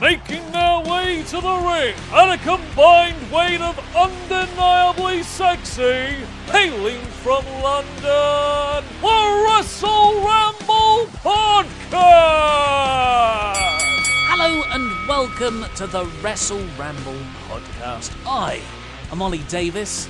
Making their way to the ring at a combined weight of undeniably sexy, hailing from London, the Wrestle Ramble Podcast! Hello and welcome to the Wrestle Ramble podcast. I am Ollie Davis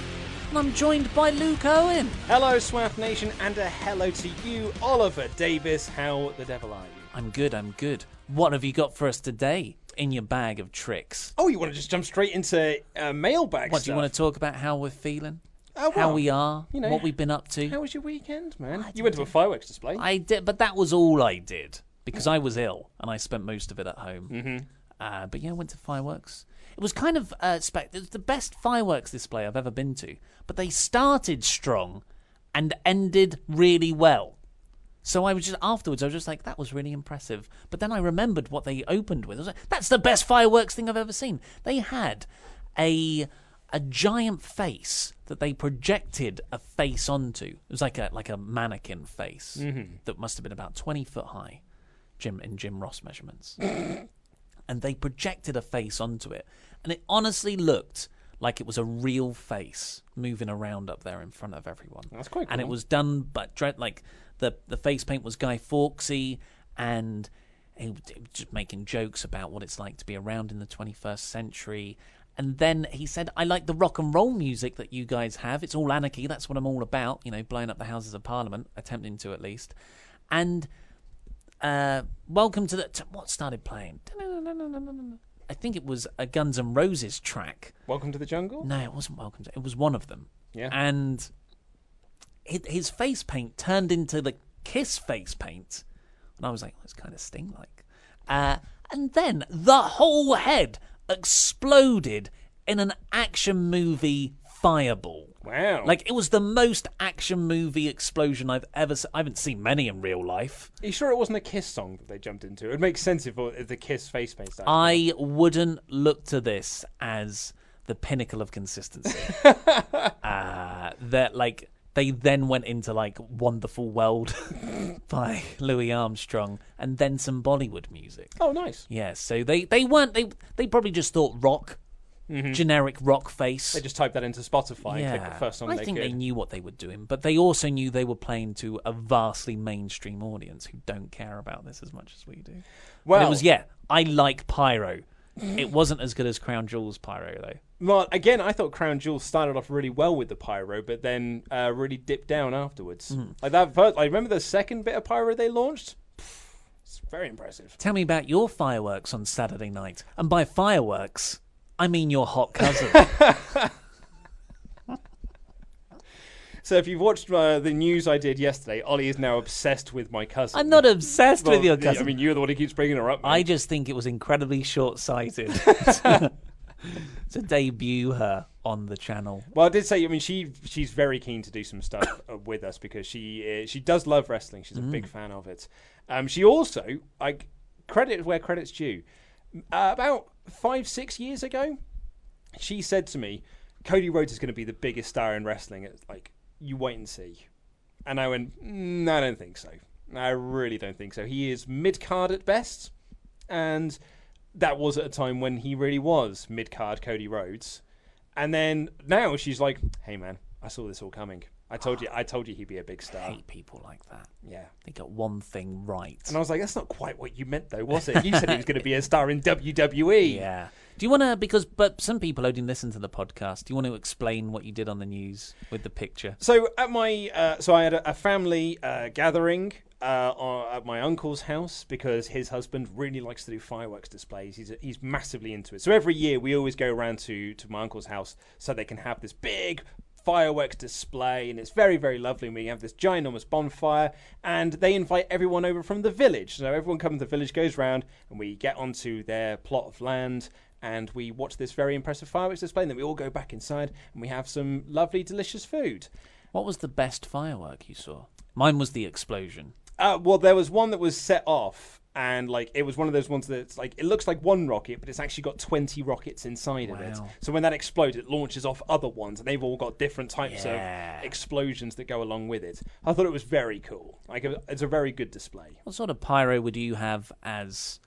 and I'm joined by Luke Owen. Hello, Swaff Nation, and a hello to you, Oliver Davis. How the devil are you? I'm good, I'm good. What have you got for us today in your bag of tricks? Oh, you want to just jump straight into uh, mailbag What, do stuff? you want to talk about how we're feeling? Oh, how well, we are? you know, what we've been up to? How was your weekend, man? You went to a fireworks display. I did, but that was all I did because I was ill and I spent most of it at home. Mm-hmm. Uh, but yeah, I went to fireworks. It was kind of uh, spec- it was the best fireworks display I've ever been to. But they started strong and ended really well. So I was just afterwards. I was just like, that was really impressive. But then I remembered what they opened with. I was like, that's the best fireworks thing I've ever seen. They had a a giant face that they projected a face onto. It was like a like a mannequin face mm-hmm. that must have been about twenty foot high, Jim in Jim Ross measurements. and they projected a face onto it, and it honestly looked like it was a real face moving around up there in front of everyone. That's quite And it was done, but like the the face paint was Guy Fawkesy, and he was just making jokes about what it's like to be around in the 21st century. And then he said, "I like the rock and roll music that you guys have. It's all anarchy. That's what I'm all about. You know, blowing up the Houses of Parliament, attempting to at least." And uh, welcome to the t- what started playing. I think it was a Guns N' Roses track. Welcome to the jungle. No, it wasn't Welcome to. It was one of them. Yeah. And hi- his face paint turned into the Kiss face paint, and I was like, "It's kind of Sting like." Uh, and then the whole head exploded in an action movie fireball. Wow. Like it was the most action movie explosion I've ever. Se- I haven't seen many in real life. Are you sure it wasn't a Kiss song that they jumped into? It would make sense if, if the Kiss face paint. I wouldn't look to this as the pinnacle of consistency. uh, that like they then went into like Wonderful World by Louis Armstrong, and then some Bollywood music. Oh, nice. Yeah, so they they weren't they they probably just thought rock, generic rock face. Mm-hmm. They just typed that into Spotify and clicked the first song I they think could. they knew what they were doing, but they also knew they were playing to a vastly mainstream audience who don't care about this as much as we do. But Well- it was yeah, I like pyro. it wasn't as good as Crown Jewels pyro though. Well, again, I thought Crown Jewel started off really well with the pyro, but then uh, really dipped down afterwards. Hmm. Like that first, I remember the second bit of pyro they launched. It's very impressive. Tell me about your fireworks on Saturday night, and by fireworks, I mean your hot cousin. So if you've watched uh, the news I did yesterday, Ollie is now obsessed with my cousin. I'm not obsessed Well, with your cousin. I mean, you're the one who keeps bringing her up. I just think it was incredibly short-sighted to, to debut her on the channel. Well, I did say. I mean, she she's very keen to do some stuff uh, with us because she uh, she does love wrestling. She's a Mm. big fan of it. Um, she also, I credit where credit's due. Uh, about five, six years ago, she said to me, Cody Rhodes is going to be the biggest star in wrestling. It's like, you wait and see. And I went, mm, I don't think so. I really don't think so. He is mid card at best. And that was at a time when he really was mid card Cody Rhodes. And then now she's like, hey man, I saw this all coming. I told you, I told you he'd be a big I star. hate people like that. Yeah. They got one thing right. And I was like, that's not quite what you meant, though, was it? You said he was going to be a star in WWE. Yeah. Do you want to? Because, but some people only listen to the podcast. Do you want to explain what you did on the news with the picture? So at my, uh, so I had a, a family uh, gathering uh, at my uncle's house because his husband really likes to do fireworks displays. He's he's massively into it. So every year we always go around to to my uncle's house so they can have this big fireworks display and it's very very lovely and we have this ginormous bonfire and they invite everyone over from the village so everyone comes to the village goes round and we get onto their plot of land and we watch this very impressive fireworks display and then we all go back inside and we have some lovely delicious food What was the best firework you saw? Mine was the explosion. Uh, well, there was one that was set off, and like it was one of those ones that's like it looks like one rocket, but it's actually got twenty rockets inside of it. So when that explodes, it launches off other ones, and they've all got different types Yeah. of explosions that go along with it. I thought it was very cool. Like it's a very good display. What sort of pyro would you have as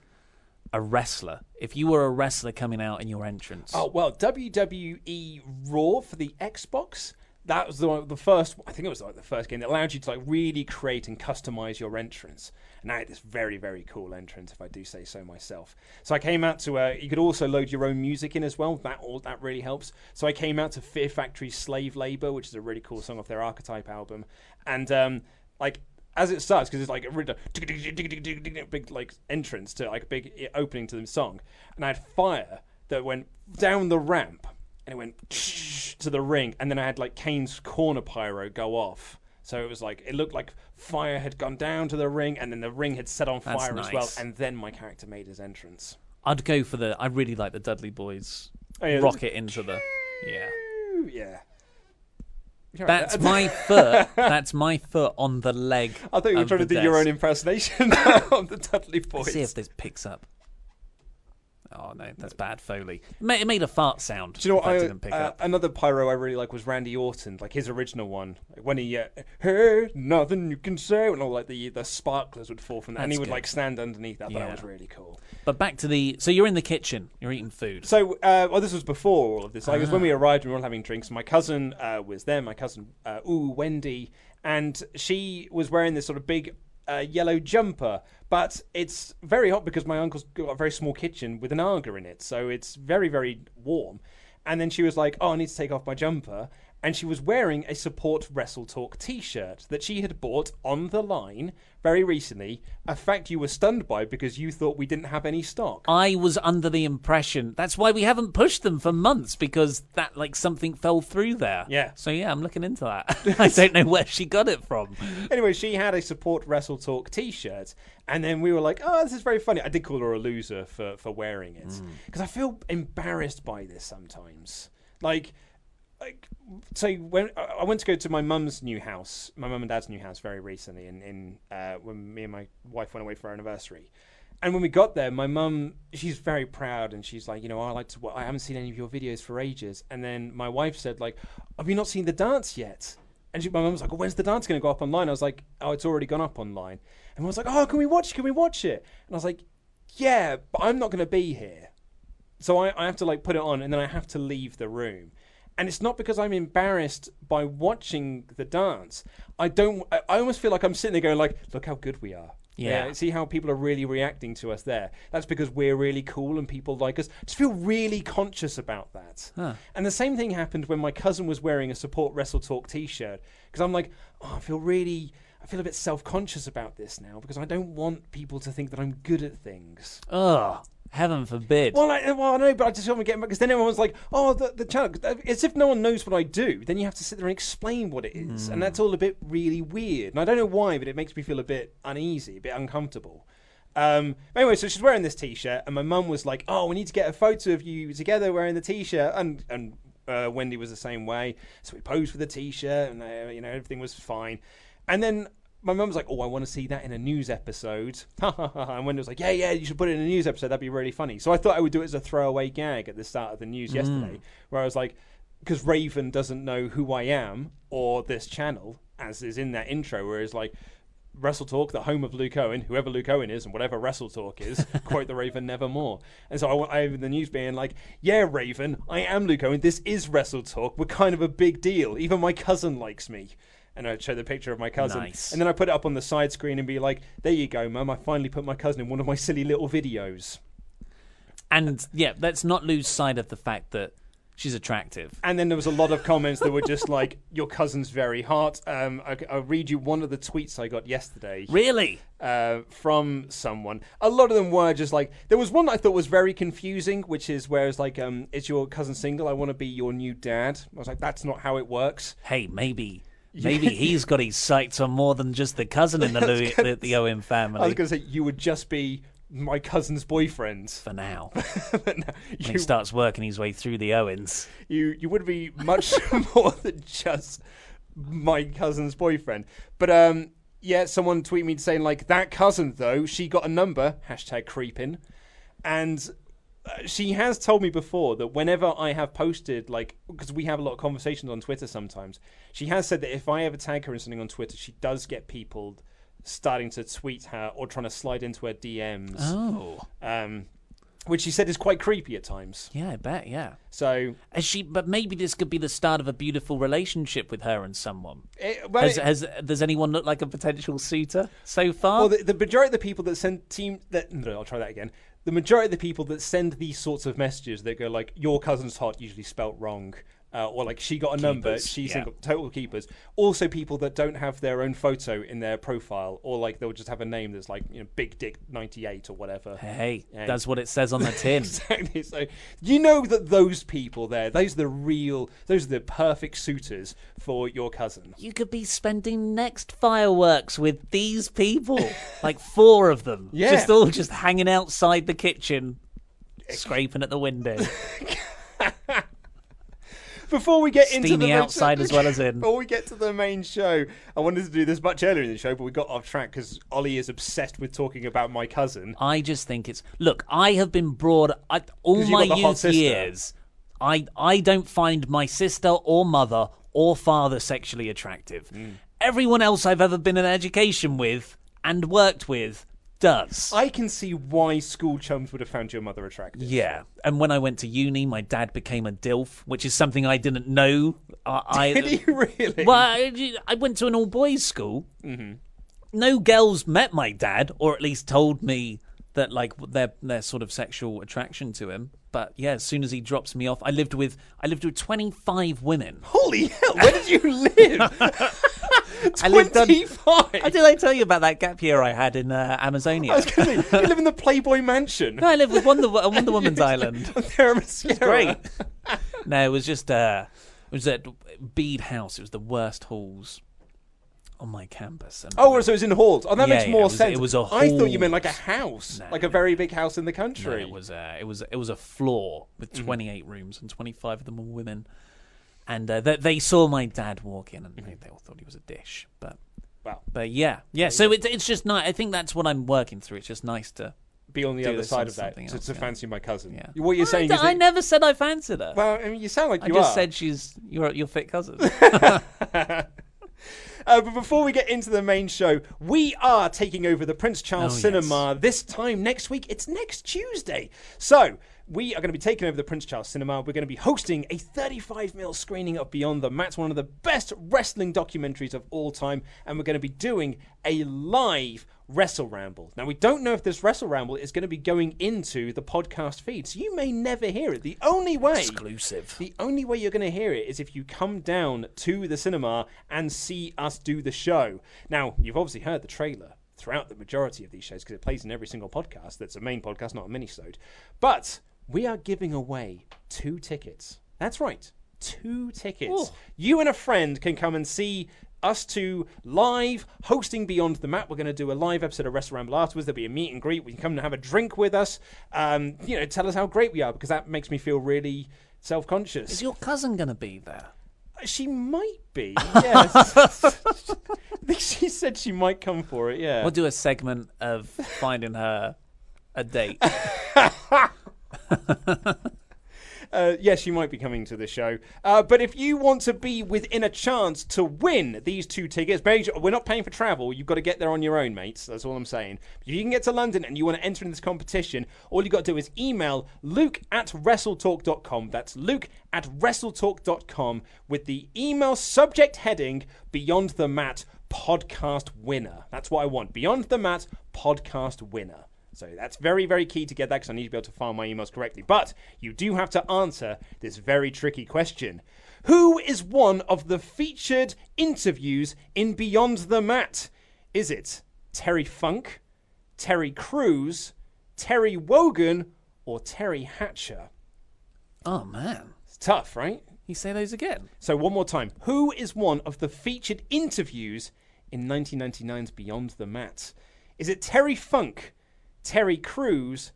a wrestler? If you were a wrestler coming out in your entrance, Oh well, WWE Raw for the Xbox. That was the one, the first. I think it was like the first game that allowed you to like really create and customize your entrance. And I had this very very cool entrance, if I do say so myself. So I came out to. Uh, you could also load your own music in as well. That all that really helps. So I came out to Fear Factory's "Slave Labor," which is a really cool song off their Archetype album, and um, like as it starts because it's like a really big like entrance to like a big opening to the song, and I had fire that went down the ramp and it went to the ring, and then I had like Kane's corner pyro go off. So it was like it looked like fire had gone down to the ring, and then the ring had set on That's fire as well, nice. and then my character made his entrance. I'd go for the. I really like the Dudley Boyz Oh, yeah, rocket into the. Yeah, yeah. You're right. that's my foot. That's my foot on the leg. I thought you were of trying to the do your desk. own impersonation of the Dudley Boyz. Let's see if this picks up. Oh no, that's bad Foley. It made, it made a fart sound. Do you know what? I, didn't pick uh, up. Another pyro I really like was Randy Orton, like his original one, when he uh, hey nothing you can say, and all like the the sparklers would fall from that, and he would good. like stand underneath that. But Yeah. that was really cool. But back to the. So you're in the kitchen. You're eating food. So, uh, well, this was before all of this. Like, it was when we arrived and we were all having drinks. My cousin uh, was there, my cousin, uh, ooh, Wendy, and she was wearing this sort of big uh, yellow jumper. But it's very hot because my uncle's got a very small kitchen with an Aga in it. So it's very, very warm. And then she was like, oh, I need to take off my jumper. And she was wearing a Support Wrestle Talk t shirt that she had bought on the line very recently. A fact you were stunned by because you thought we didn't have any stock. I was under the impression that's why we haven't pushed them for months because that like something fell through there. Yeah. So yeah, I'm looking into that. I don't know where she got it from. anyway, she had a support Wrestle Talk T-shirt, and then we were like, "Oh, this is very funny." I did call her a loser for for wearing it hmm. because I feel embarrassed by this sometimes. Like, like so when I went to go to my mum's new house, my mum and dad's new house, very recently, in in uh, when me and my wife went away for our anniversary. And when we got there, my mum, she's very proud, and she's like, you know, I like to. I haven't seen any of your videos for ages. And then my wife said, like, have you not seen the dance yet? And she, my mum was like, well, when's the dance going to go up online? I was like, oh, it's already gone up online. And I was like, oh, can we watch? Can we watch it? And I was like, yeah, but I'm not going to be here. So I, I have to like put it on and then I have to leave the room. And it's not because I'm embarrassed by watching the dance. I don't. I, almost feel like I'm sitting there going like, look how good we are. Yeah. See how people are really reacting to us there. That's because we're really cool and people like us. Just feel really conscious about that. And the same thing happened when my cousin was wearing a support Wrestle Talk T-shirt because I'm like, oh, I feel really. I feel a bit self-conscious about this now because I don't want people to think that I'm good at things. Ugh. Heaven forbid. Well, I, well, I know, but I just want to get because then everyone's like, "Oh, the, the channel," as if no one knows what I do. Then you have to sit there and explain what it is, and that's all a bit really weird. And I don't know why, but it makes me feel a bit uneasy, a bit uncomfortable. Um, anyway, so she's wearing this t-shirt, and my mum was like, "Oh, we need to get a photo of you together wearing the t-shirt," and and uh, Wendy was the same way. So we posed for the t-shirt, and uh, you know everything was fine. And then my mum was like, "Oh, I want to see that in a news episode." and when it was like, "Yeah, yeah, you should put it in a news episode. That'd be really funny." So I thought I would do it as a throwaway gag at the start of the news mm. yesterday, where I was like, "Because Raven doesn't know who I am or this channel, as is in that intro, where it's like." Wrestle Talk, the home of Luke Owen, whoever Luke Owen is, and whatever Wrestle Talk is, quote the Raven nevermore. And so I, I the news being like, "Yeah, Raven, I am Luke Owen. This is Wrestle Talk. We're kind of a big deal. Even my cousin likes me." And I'd show the picture of my cousin, Nice. and then I put it up on the side screen and be like, "There you go, Mum. I finally put my cousin in one of my silly little videos." And yeah, let's not lose sight of the fact that she's attractive. And then there was a lot of comments that were just like, "Your cousin's very hot." Um, I, I'll read you one of the tweets I got yesterday. Really? uh, from someone. A lot of them were just like there was one that I thought was very confusing, which is where it's like, um, "Is your cousin single? I want to be your new dad." I was like, "That's not how it works." Hey, maybe. Maybe he's got his sights on more than just the cousin in the Louis, the, the Owen family. I was going to say you would just be my cousin's boyfriend. for now. But no, When you, he starts working his way through the Owens. you you would be much more than just my cousin's boyfriend. But um, yeah, someone tweeted me saying like that cousin though she got a number hashtag creeping, and she has told me before that whenever I have posted like because we have a lot of conversations on Twitter sometimes, she has said that if I ever tag her in something on Twitter, she does get people starting to tweet her or trying to slide into her DMs, Oh. um, which she said is quite creepy at times. Yeah, I bet, yeah. So Has she, but maybe this could be the start of a beautiful relationship with her and someone. it, well, Has, it- has does anyone look like a potential suitor so far? Well, the, the majority of the people that send team that no, I'll try that again. The majority of the people that send these sorts of messages that go like "your cousin's hot," usually spelt wrong, uh, or like she got a number, Keepers, she's yeah. single. Total keepers. Also, people that don't have their own photo in their profile, or like they'll just have a name that's like you know Big Dick ninety eight or whatever. hey, Yeah. that's what it says on the tin. Exactly. So you know that those people there, those are the real, those are the perfect suitors for your cousin. you could be spending next fireworks with these people, like four of them, Yeah. just all just hanging outside the kitchen, scraping at the window, Before we get into the steamy main- outside as well as in. Before we get to the main show, I wanted to do this much earlier in the show, but we got off track because Ollie is obsessed with talking about my cousin. I just think it's look. I have been brought I, all my got the hot youth years. I I don't find my sister or mother or father sexually attractive. Hmm. Everyone else I've ever been in education with and worked with does. I can see why school chums would have found your mother attractive. yeah, and when I went to uni, my dad became a dilf, which is something I didn't know. I, I Did he really? Well, I, I went to an all boys school. Mm-hmm. No girls met my dad, or at least told me that like their their sort of sexual attraction to him. But yeah, as soon as he drops me off, I lived with I lived with twenty five women. Holy hell! Where did you live? I lived on-. Oh, did I tell you about that gap year I had in uh, Amazonia? I was gonna say, you live in the Playboy Mansion. no, I lived with Wonder on Wonder Woman's island. It's Great. no, it was just uh, it was at Bede House. It was the worst halls on my campus. And Oh, so it was in halls. Oh, that Yeah, makes yeah, more it was- sense. it was a I thought you meant like a house, No, like a very big house in the No, country. it was uh, it was it was a floor with Mm-hmm. 28 rooms and 25 of them were women. And uh, they, they saw my dad walk in and Mm-hmm. they, they all thought he was a dish. But Wow. but yeah, yeah. So it's it's just nice. I think that's what I'm working through. It's just nice to. Be on the other side of that to, else, to yeah. fancy my cousin. Yeah. What you're saying I, is I never said I fancied her. well, I mean, you sound like you are. I you just are. said she's your your fit cousin. Uh, but before we get into the main show, we are taking over the Prince Charles Oh, yes. Cinema this time next week. It's next Tuesday. So we are going to be taking over the Prince Charles Cinema. We're going to be hosting a 35mm screening of Beyond the Mat, one of the best wrestling documentaries of all time. And we're going to be doing a live Wrestle Ramble. Now, we don't know if this Wrestle Ramble is going to be going into the podcast feed, so you may never hear it. The only way. Exclusive. The only way you're going to hear it is if you come down to the cinema and see us do the show. Now, you've obviously heard the trailer throughout the majority of these shows because it plays in every single podcast. That's a main podcast, not a mini-sode. But we are giving away two tickets. That's right, two tickets. You and a friend can come and see us two live hosting Beyond the Mat. We're going to do a live episode of Wrestle Ramble afterwards. There'll be a meet and greet. We can come and have a drink with us. Um, you know, tell us how great we are because that makes me feel really self-conscious. Is your cousin going to be there? she might be. Yes. She said she might come for it. Yeah. We'll do a segment of finding her a date. Uh, yes, she might be coming to the show. Uh, but if you want to be within a chance to win these two tickets, we're not paying for travel. You've got to get there on your own, mates. That's all I'm saying. If you can get to London and you want to enter in this competition, all you've got to do is email luke at wrestletalk.com. That's luke at wrestletalk.com with the email subject heading Beyond the Mat podcast winner. That's what I want. Beyond the Mat podcast winner. So that's very, very key to get that because I need to be able to file my emails correctly. But you do have to answer this very tricky question. Who is one of the featured interviews in Beyond the Mat? Is it Terry Funk, Terry Crews, Terry Wogan, or Teri Hatcher? Oh man, It's tough, right? you say those again? So one more time. Who is one of the featured interviews in 1999's Beyond the Mat? Is it Terry Funk, Terry Crews,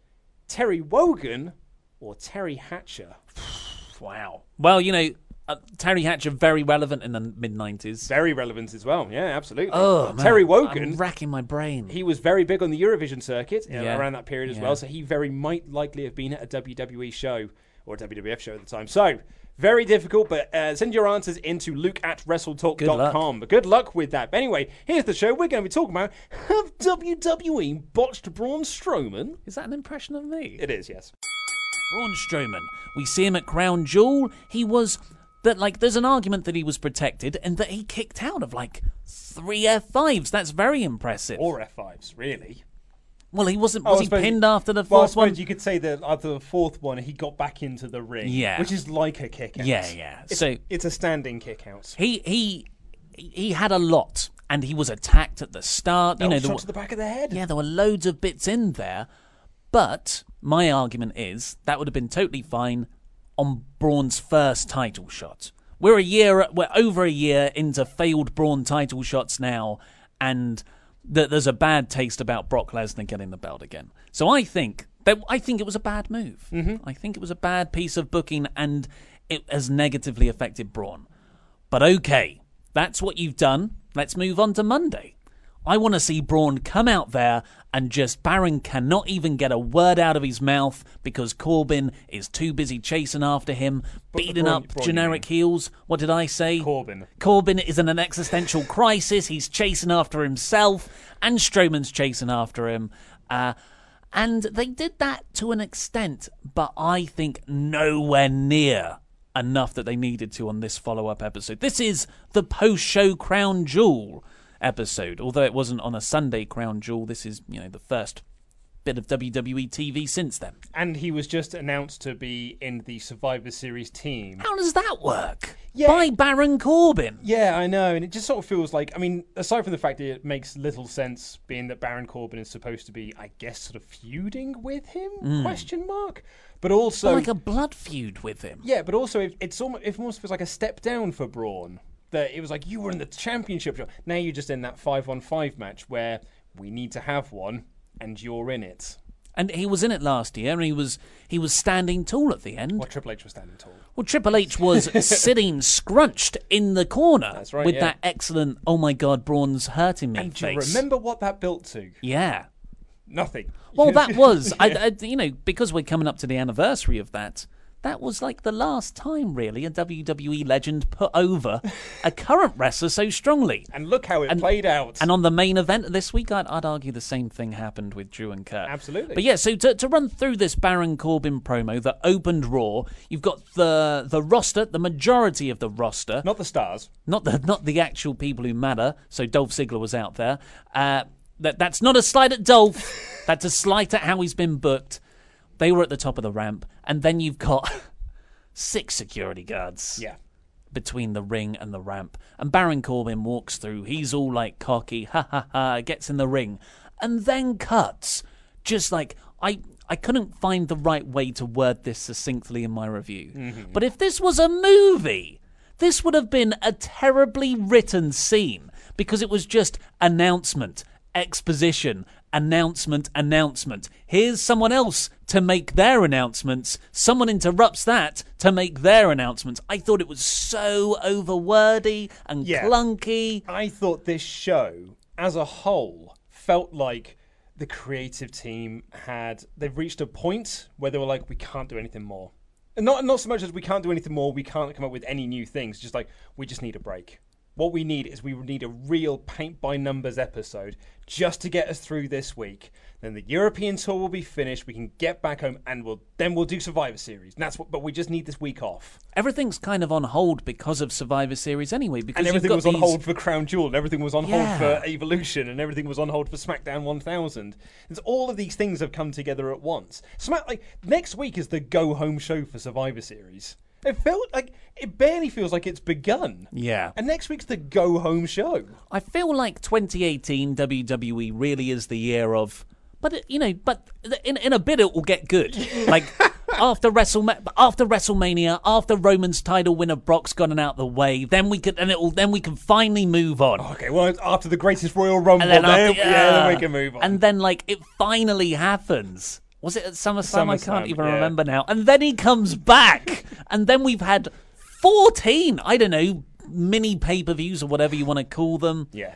Terry Wogan, or Teri Hatcher? Wow. Well, you know, uh, Teri Hatcher very relevant in the mid '90s. Very relevant as well. Yeah, absolutely. Oh, man. Terry I'm Wogan. racking my brain. he was very big on the Eurovision circuit uh, Yeah. around that period as Yeah. well, so he very might likely have been at a WWE show or a WWF show at the time. So, very difficult, but uh, send your answers into luke at wrestletalk.com. But good luck with that. But anyway, here's the show. We're going to be talking about Have WWE botched Braun Strowman? Is that an impression of me? It is, yes. Braun Strowman. We see him at Crown Jewel. He was that like there's an argument that he was protected and that he kicked out of like three F5s. That's very impressive. Or F5s, really. Well, he wasn't Oh, was he pinned after the Well, I one? you could say that after uh, the fourth one, he got back into the ring. Yeah. Which is like a kick out. Yeah, yeah. It's, So- it's a standing kick out. He he he had a lot and he was attacked at the start. You know, shot to the back of the head. Yeah, there were loads of bits in there. But my argument is that would have been totally fine on Braun's first title shot. We're a year, we're over a year into failed Braun title shots now, and th- there's a bad taste about Brock Lesnar getting the belt again. So I think that I think it was a bad move. Mm-hmm. I think it was a bad piece of booking, and it has negatively affected Braun. But okay, that's what you've done. Let's move on to Monday. I want to see Braun come out there and just Baron cannot even get a word out of his mouth because Corbin is too busy chasing after him, beating Braun- up Braun, generic heels. What did I say? Corbin. Corbin is in an existential crisis. He's chasing after himself, and Strowman's chasing after him. Uh, and they did that to an extent, but I think nowhere near enough that they needed to on this follow up episode. This is the post show Crown Jewel episode. Although it wasn't on a Sunday Crown Jewel, this is, you know, the first bit of WWE TV since then. And he was just announced to be in the Survivor Series team. How does that work? Yeah. By Baron Corbin. Yeah, I know, and it just sort of feels like I mean, aside from the fact that it makes little sense, being that Baron Corbin is supposed to be, I guess, sort of feuding with him? Hmm. Question mark. But also, like a blood feud with him. yeah, but also it, it's almost it almost feels like a step down for Braun. That it was like you were in the championship show. Now you're just in that five on five match where we need to have one, and you're in it. And he was in it last year, and he was he was standing tall at the end. Well, Triple H was standing tall. Well, Triple H was sitting scrunched in the corner That's right, with yeah. that excellent "Oh my God, Braun's hurting me" And do you face. remember what that built to? Yeah. Nothing. Well, that was I, I, you know because we're coming up to the anniversary of that. That was like the last time, really, a WWE legend put over a current wrestler so strongly. And look how it And- played out. And on the main event this week, I'd, I'd argue the same thing happened with Drew and Kurt. Absolutely. But yeah, so to, to run through this Baron Corbin promo that opened Raw, you've got the the roster, the majority of the roster, Not the stars. not the not the actual people who matter. So Dolph Ziggler was out there. Uh, that that's not a slight at Dolph. that's a slight at how he's been booked. They were at the top of the ramp, and then you've got six security guards Yeah. between the ring and the ramp. And Baron Corbin walks through. He's all like cocky, ha ha ha, gets in the ring, and then cuts. Just like I I couldn't find the right way to word this succinctly in my review. Mm-hmm. But if this was a movie, this would have been a terribly written scene because it was just announcement, exposition, announcement, announcement. Here's someone else to make their announcements. Someone interrupts that to make their announcements. I thought it was so overwordy and Yeah. clunky. I thought this show, as a whole, felt like the creative team had they've reached a point where they were like, we can't do anything more. And not not so much as we can't do anything more, we can't come up with any new things. Just like we just need a break. What we need is we need a real paint by numbers episode just to get us through this week. Then the European tour will be finished. We can get back home, and we'll then we'll do Survivor Series. And that's what. But we just need this week off. Everything's kind of on hold because of Survivor Series anyway. Because and everything was on hold for Crown Jewel, and everything was on Yeah. hold for Evolution, and everything was on hold for SmackDown 1000. And so all of these things have come together at once. Smack like next week is the go home show for Survivor Series. It felt like it barely feels like it's begun. Yeah. And next week's the go home show. I feel like 2018 WWE really is the year of, but it- you know, but in in a bit it will get good. Like after WrestleMania, after WrestleMania, after Roman's title win of Brock's and out the way, then we could, and it will, then we can finally move on. Okay, well after the greatest Royal Rumble, then, after- yeah, then we can move on. And then like it finally happens. Was it at SummerSlam? I can't even yeah. remember now. And then he comes back, and then we've had 14. I don't know. Mini pay per views or whatever you want to call them. yeah.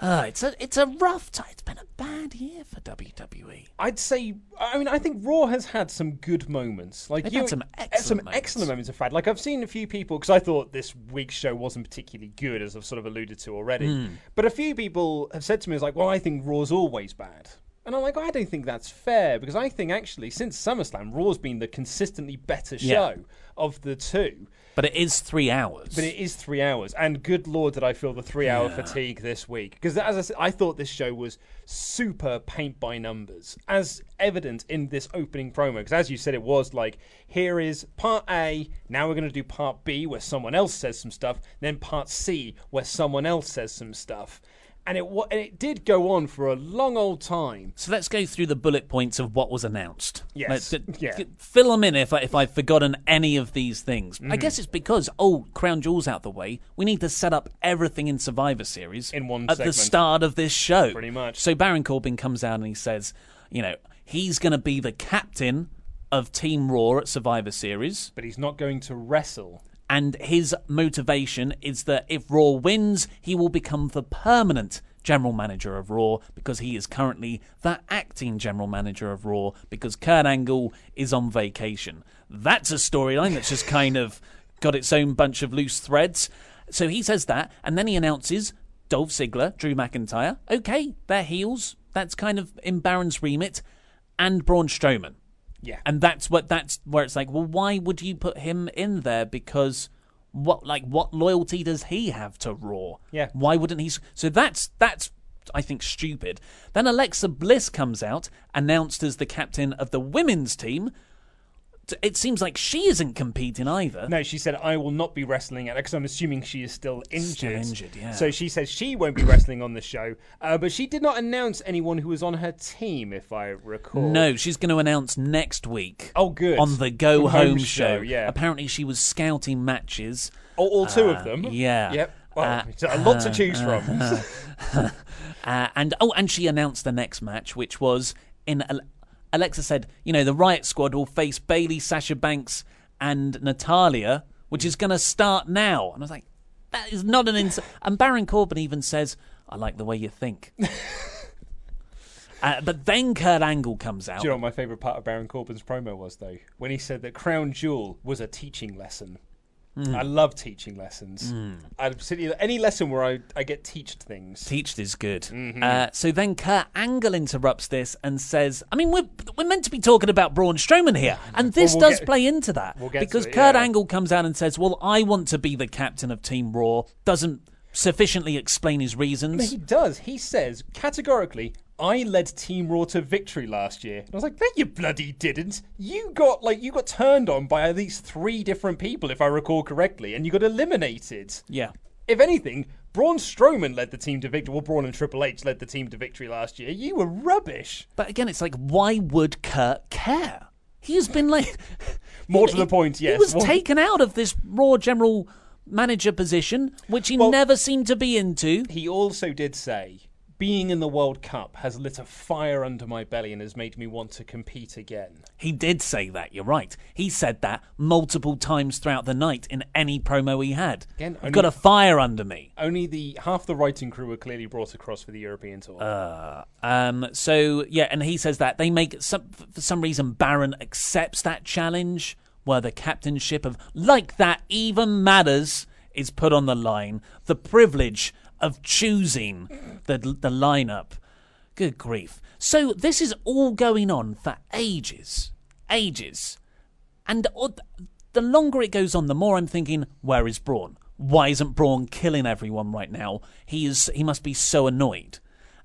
Uh, it's a it's a rough time. It's been a bad year for. WWE. I'd say. I mean, I think Raw has had some good moments. Like They've you, had some excellent some moments. excellent moments. Fact, like I've seen a few people because I thought this week's show wasn't particularly good, as I've sort of alluded to already. Hmm. But a few people have said to me, "It's like, well, I think Raw's always bad." And I'm like, I don't think that's fair because I think actually since SummerSlam, Raw's been the consistently better show Yeah. of the two. But it is three hours. But it is three hours, and good lord, did I feel the three-hour fatigue this week? Because as I said, I thought this show was super paint by numbers, as evident in this opening promo. Because as you said, it was like, here is part A. Now we're going to do part B, where someone else says some stuff. Then part C, where someone else says some stuff. And it and it did go on for a long old time. so let's go through the bullet points of what was announced. Yes. Yeah. Fill them in if, I, if I've forgotten any of these things. Mm-hmm. I guess it's because, oh, Crown Jewel's out the way. We need to set up everything in Survivor Series In one at segment. the start of this show. Pretty much. So Baron Corbin comes out and he says, you know, he's going to be the captain of Team Raw at Survivor Series. But he's not going to wrestle. And his motivation is that if Raw wins, he will become the permanent general manager of Raw because he is currently the acting general manager of Raw because Kurt Angle is on vacation. That's a storyline that's just kind of got its own bunch of loose threads. So he says that, and then he announces Dolph Ziggler, Drew McIntyre. Okay, they're heels. That's kind of in Baron's remit, and Braun Strowman. Yeah. And that's what that's where it's like, well, why would you put him in there? Because what like what loyalty does he have to Raw? Yeah. Why wouldn't he? So that's that's I think stupid. Then Alexa Bliss comes out, announced as the captain of the women's team. It seems like she isn't competing either. No, she said I will not be wrestling at because I'm assuming she is still injured. Still injured, yeah. So she says she won't be wrestling on the show, uh, but she did not announce anyone who was on her team, if I recall. No, she's going to announce next week. Oh, good. On the Go Home, Home show. Show, yeah. Apparently, she was scouting matches. all, all two Uh, of them. yeah. Yep. Well, Uh, a lot to choose from. Uh, and oh, and she announced the next match, which was in. Al- Alexa said, you know, the Riot Squad will face Bayley, Sasha Banks, and Natalya, which is going to start now. And I was like, that is not an ins. and Baron Corbin even says, I like the way you think. uh, but then Kurt Angle comes out. Do you know what my favourite part of Baron Corbin's promo was, though? When he said that Crown Jewel was a teaching lesson. Hmm. I love teaching lessons. I particularly any lesson where I, I get teached things. Teached is good. Mm-hmm. Uh, so then Kurt Angle interrupts this and says, I mean, we're, we're meant to be talking about Braun Strowman here. And this we'll does get- play into that. we'll because it, Kurt yeah. Angle comes out and says, Well, I want to be the captain of Team Raw. Doesn't sufficiently explain his reasons. he does. He says categorically, "I led Team Raw to victory last year." And I was like, "No, you bloody didn't. You got like you got turned on by at least three different people, if I recall correctly, and you got eliminated. Yeah. If anything, Braun Strowman led the team to victory. Well, Braun and Triple H led the team to victory last year. You were rubbish. But again, it's like, why would Kurt care? He's been like. More to the point, yes. He was Well- taken out of this Raw general manager position, which he Well- never seemed to be into. He also did say being in the World Cup has lit a fire under my belly and has made me want to compete again. He did say that, you're right. He said that multiple times throughout the night in any promo he had. Again, I've only- got a fire under me. Only the half the writing crew were clearly brought across for the European tour. Um, so yeah, and he says that they make some for some reason Baron accepts that challenge where the captainship of like that even matters is put on the line. The privilege of choosing the the lineup. Good grief! So this is all going on for ages, ages, and the longer it goes on, the more I'm thinking, where is Braun? Why isn't Braun killing everyone right now? He is. He must be so annoyed.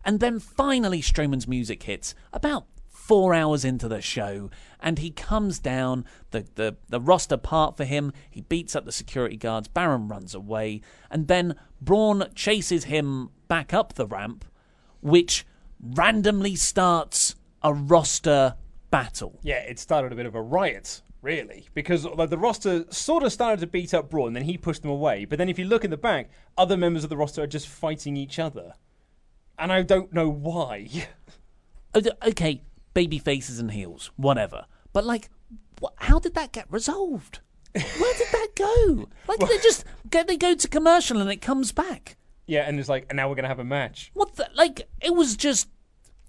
And then finally, Strowman's music hits about four hours into the show, and he comes down. The, the, the roster part for him. He beats up the security guards. Baron runs away, and then Braun chases him back up the ramp, which randomly starts a roster battle. Yeah, it started a bit of a riot, really, because like, the roster sort of started to beat up Braun, then he pushed them away. But then if you look in the back, other members of the roster are just fighting each other, and I don't know why. Oh, Okay, baby faces and heels, whatever. But like, wh- how did that get resolved? Where did that go? Like they just go, they go to commercial and it comes back. yeah, and it's like, and now we're gonna have a match. What the? Like it was just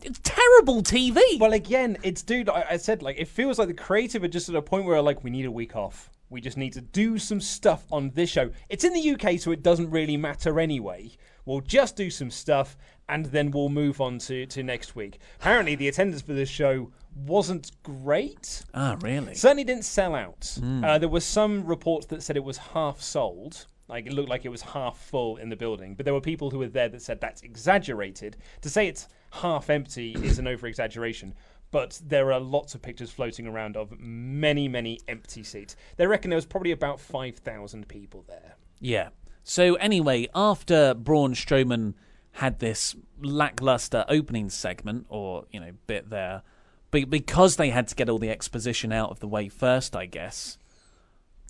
it's terrible TV. Well, again, it's dude. I, I said like it feels like the creative are just at a point where like we need a week off. We just need to do some stuff on this show. It's in the UK, so it doesn't really matter anyway. We'll just do some stuff, and then we'll move on to, to next week. Apparently, the attendance for this show wasn't great. ah, really? Certainly didn't sell out. Uh, there were some reports that said it was half sold. Like it looked like it was half full in the building, but there were people who were there that said that's exaggerated. To say it's half empty is an over exaggeration. But there are lots of pictures floating around of many, many empty seats. They reckon there was probably about five thousand people there. Yeah. So anyway, after Braun Strowman had this lackluster opening segment, or you know, bit there, be- because they had to get all the exposition out of the way first, I guess.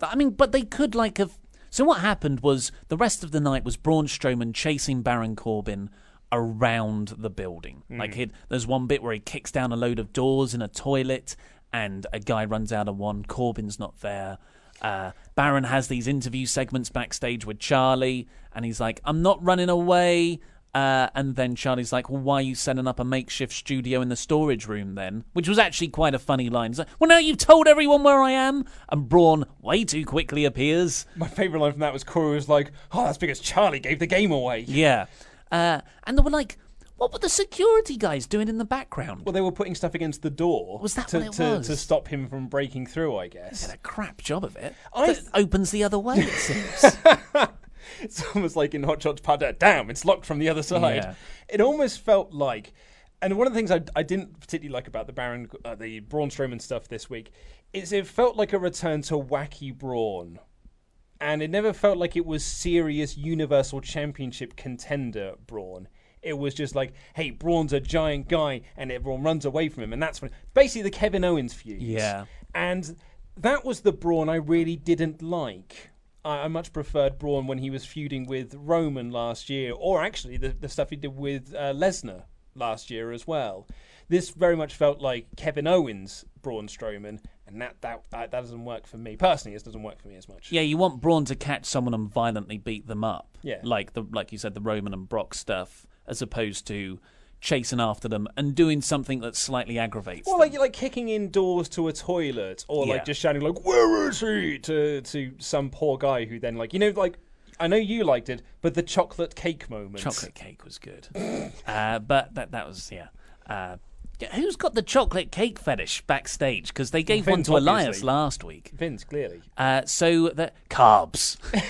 I mean, but they could like have. So what happened was the rest of the night was Braun Strowman chasing Baron Corbin around the building. Hmm. Like he there's one bit where he kicks down a load of doors in a toilet, and a guy runs out of one. Corbin's not there. Uh, Baron has these interview segments backstage with Charly, and he's like, "I'm not running away." Uh, and then Charly's like, "Well, why are you setting up a makeshift studio in the storage room then?" Which was actually quite a funny line. He's like, "Well, now you've told everyone where I am." And Braun way too quickly appears. My favourite line from that was Corey was like, "Oh, that's because Charly gave the game away." Yeah, uh, and they were like, "What were the security guys doing in the background?" Well, they were putting stuff against the door Was that to, what it to, was? to stop him from breaking through. I guess. They did a crap job of it. I th- opens the other way, it seems. It's almost like in Hot Shots Part Deux, damn, it's locked from the other side. Yeah. It almost felt like, and one of the things I, I didn't particularly like about the Baron, uh, the Braun Strowman stuff this week, is it felt like a return to wacky Braun. And it never felt like it was serious Universal Championship contender Braun. It was just like, hey, Braun's a giant guy, and everyone runs away from him, and that's when basically the Kevin Owens feud. Yeah. And that was the Braun I really didn't like. I, I much preferred Braun when he was feuding with Roman last year, or actually the, the stuff he did with uh, Lesnar last year as well. This very much felt like Kevin Owens, Braun Strowman, and that, that, that, that doesn't work for me. Personally, it doesn't work for me as much. yeah, you want Braun to catch someone and violently beat them up. Yeah. like the like you said, the Roman and Brock stuff, as opposed to chasing after them and doing something that slightly aggravates Or them. like like kicking in doors to a toilet, or Yeah. like just shouting like "Where is he?" to to some poor guy who then like you know like I know you liked it, but the chocolate cake moment. chocolate cake was good, uh, but that that was yeah. Uh, Who's got the chocolate cake fetish backstage? Because they gave one Vince, to Elias obviously. last week. Vince clearly. Uh, so the carbs.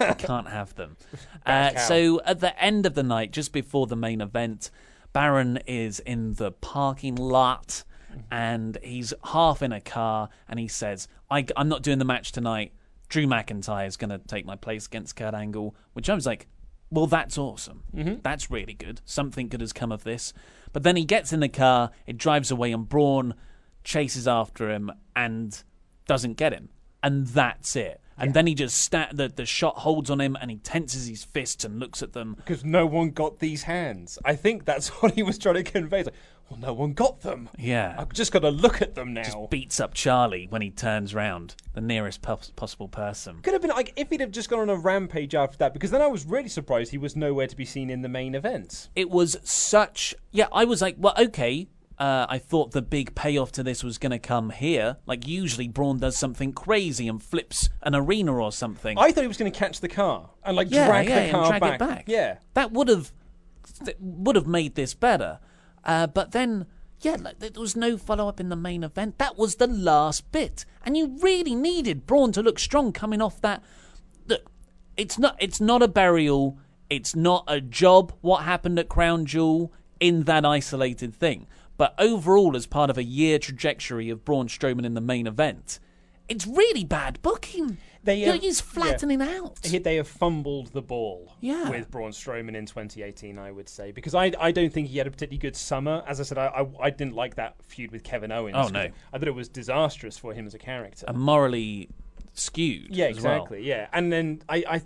I can't have them. Uh, so at the end of the night, just before the main event, Baron is in the parking lot and he's half in a car and he says, I, am not doing the match tonight. Drew McIntyre is going to take my place against Kurt Angle, which I was like, well, that's awesome. That's really good. Something good has come of this. But then he gets in the car, it drives away, and Braun chases after him and doesn't get him. And that's it. And then he just stat the the shot holds on him, and he tenses his fists and looks at them. because no one got these hands. I think that's what he was trying to convey. Like, well, no one got them. Yeah. I've just got to look at them now. Just beats up Charly when he turns round, the nearest pos- possible person. Could have been like if he'd have just gone on a rampage after that, because then I was really surprised he was nowhere to be seen in the main event. It was such. Yeah, I was like, well, okay. Uh, I thought the big payoff to this was going to come here. Like, usually Braun does something crazy and flips an arena or something. I thought he was going to catch the car and like yeah, drag yeah, the car drag back. it back. Yeah, that would have would have made this better. Uh, but then, yeah, like, there was no follow up in the main event. That was the last bit, and you really needed Braun to look strong coming off that. Look, it's not it's not a burial. It's not a job. What happened at Crown Jewel in that isolated thing, but overall, as part of a year trajectory of Braun Strowman in the main event. It's really bad booking. They, um, he's flattening out. They have fumbled the ball Yeah. with Braun Strowman in 2018, I would say, because I I don't think he had a particularly good summer. As I said, I I, I didn't like that feud with Kevin Owens. Oh, no. I thought it was disastrous for him as a character. and morally skewed. Yeah, as well. exactly. Yeah, and then I, I,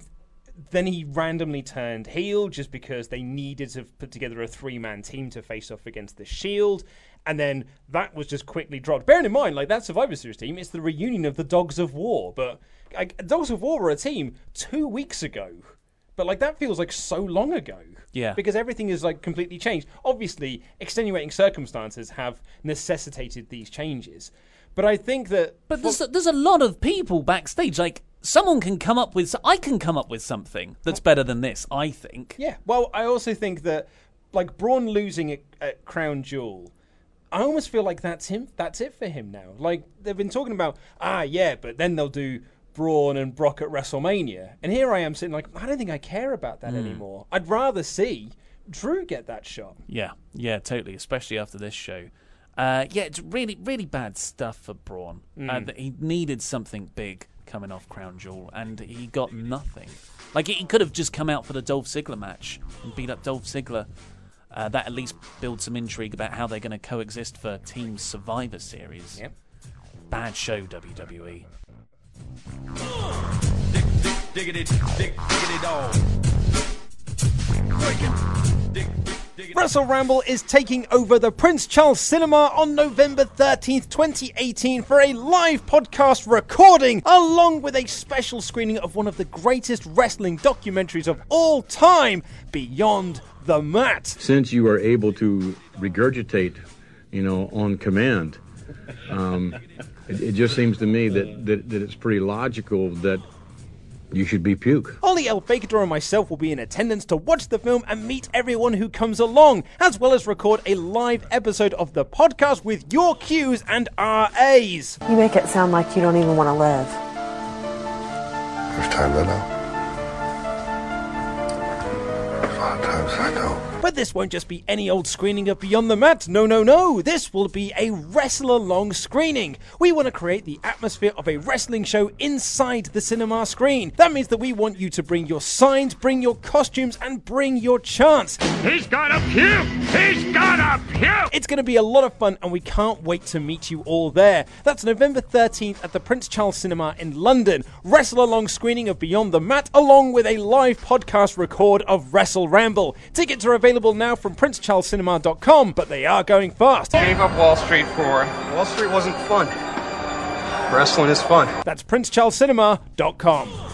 then he randomly turned heel just because they needed to put together a three-man team to face off against the Shield, and then that was just quickly dropped. Bearing in mind, like that Survivor Series team, it's the reunion of the Dogs of War, but like, Dogs of War were a team two weeks ago. But like that feels like so long ago. Yeah. Because everything is like completely changed. Obviously, extenuating circumstances have necessitated these changes. But I think that But there's a, there's a lot of people backstage. Like someone can come up with, I can come up with something that's better than this. I think. Yeah. Well, I also think that like Braun losing at, at Crown Jewel, I almost feel like that's him. That's it for him now. Like they've been talking about, ah, yeah, but then they'll do Braun and Brock at WrestleMania, and here I am sitting like, I don't think I care about that anymore. I'd rather see Drew get that shot. Yeah, yeah, totally. Especially after this show. Uh, yeah, it's really, really bad stuff for Braun. Uh, that he needed something big coming off Crown Jewel, and he got nothing. Like he could have just come out for the Dolph Ziggler match and beat up Dolph Ziggler. Uh, that at least builds some intrigue about how they're going to coexist for Team Survivor Series. Yep. Bad show. WWE. Diggity, dig, diggity dog. Wrestle Ramble is taking over the Prince Charles Cinema on November 13th, 2018 for a live podcast recording along with a special screening of one of the greatest wrestling documentaries of all time, Beyond the Mat. since you are able to regurgitate, you know, on command, um, it, it just seems to me that, that, that it's pretty logical that you should be puke. Ollie El Fakador and myself will be in attendance to watch the film and meet everyone who comes along, as well as record a live episode of the podcast with your Qs and RAs. You make it sound like you don't even want to live. There's times I know. There's a lot of times I don't. But this won't just be any old screening of Beyond the Mat. No, no, no. This will be a wrestler long screening. We want to create the atmosphere of a wrestling show inside the cinema screen. That means that we want you to bring your signs, bring your costumes, and bring your chants. He's got a puke! He's got a puke! It's going to be a lot of fun, and we can't wait to meet you all there. That's November 13th at the Prince Charles Cinema in London. Wrestle along screening of Beyond the Mat, along with a live podcast record of Wrestle Ramble. Tickets are available now from princecharlescinema.com, but they are going fast. Gave up Wall Street for. Wall Street wasn't fun. Wrestling is fun. That's princecharlescinema.com.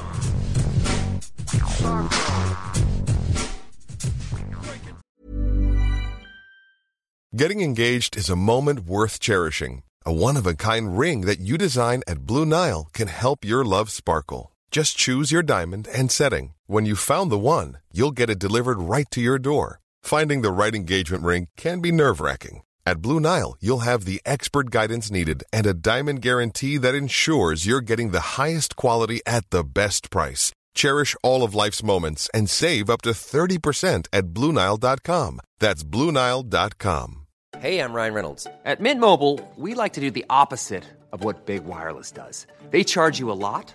Getting engaged is a moment worth cherishing. A one of a kind ring that you design at Blue Nile can help your love sparkle. Just choose your diamond and setting. When you found the one, you'll get it delivered right to your door. Finding the right engagement ring can be nerve wracking. At Blue Nile, you'll have the expert guidance needed and a diamond guarantee that ensures you're getting the highest quality at the best price. Cherish all of life's moments and save up to 30% at BlueNile.com. That's BlueNile.com. Hey, I'm Ryan Reynolds. At Mint Mobile, we like to do the opposite of what Big Wireless does. They charge you a lot,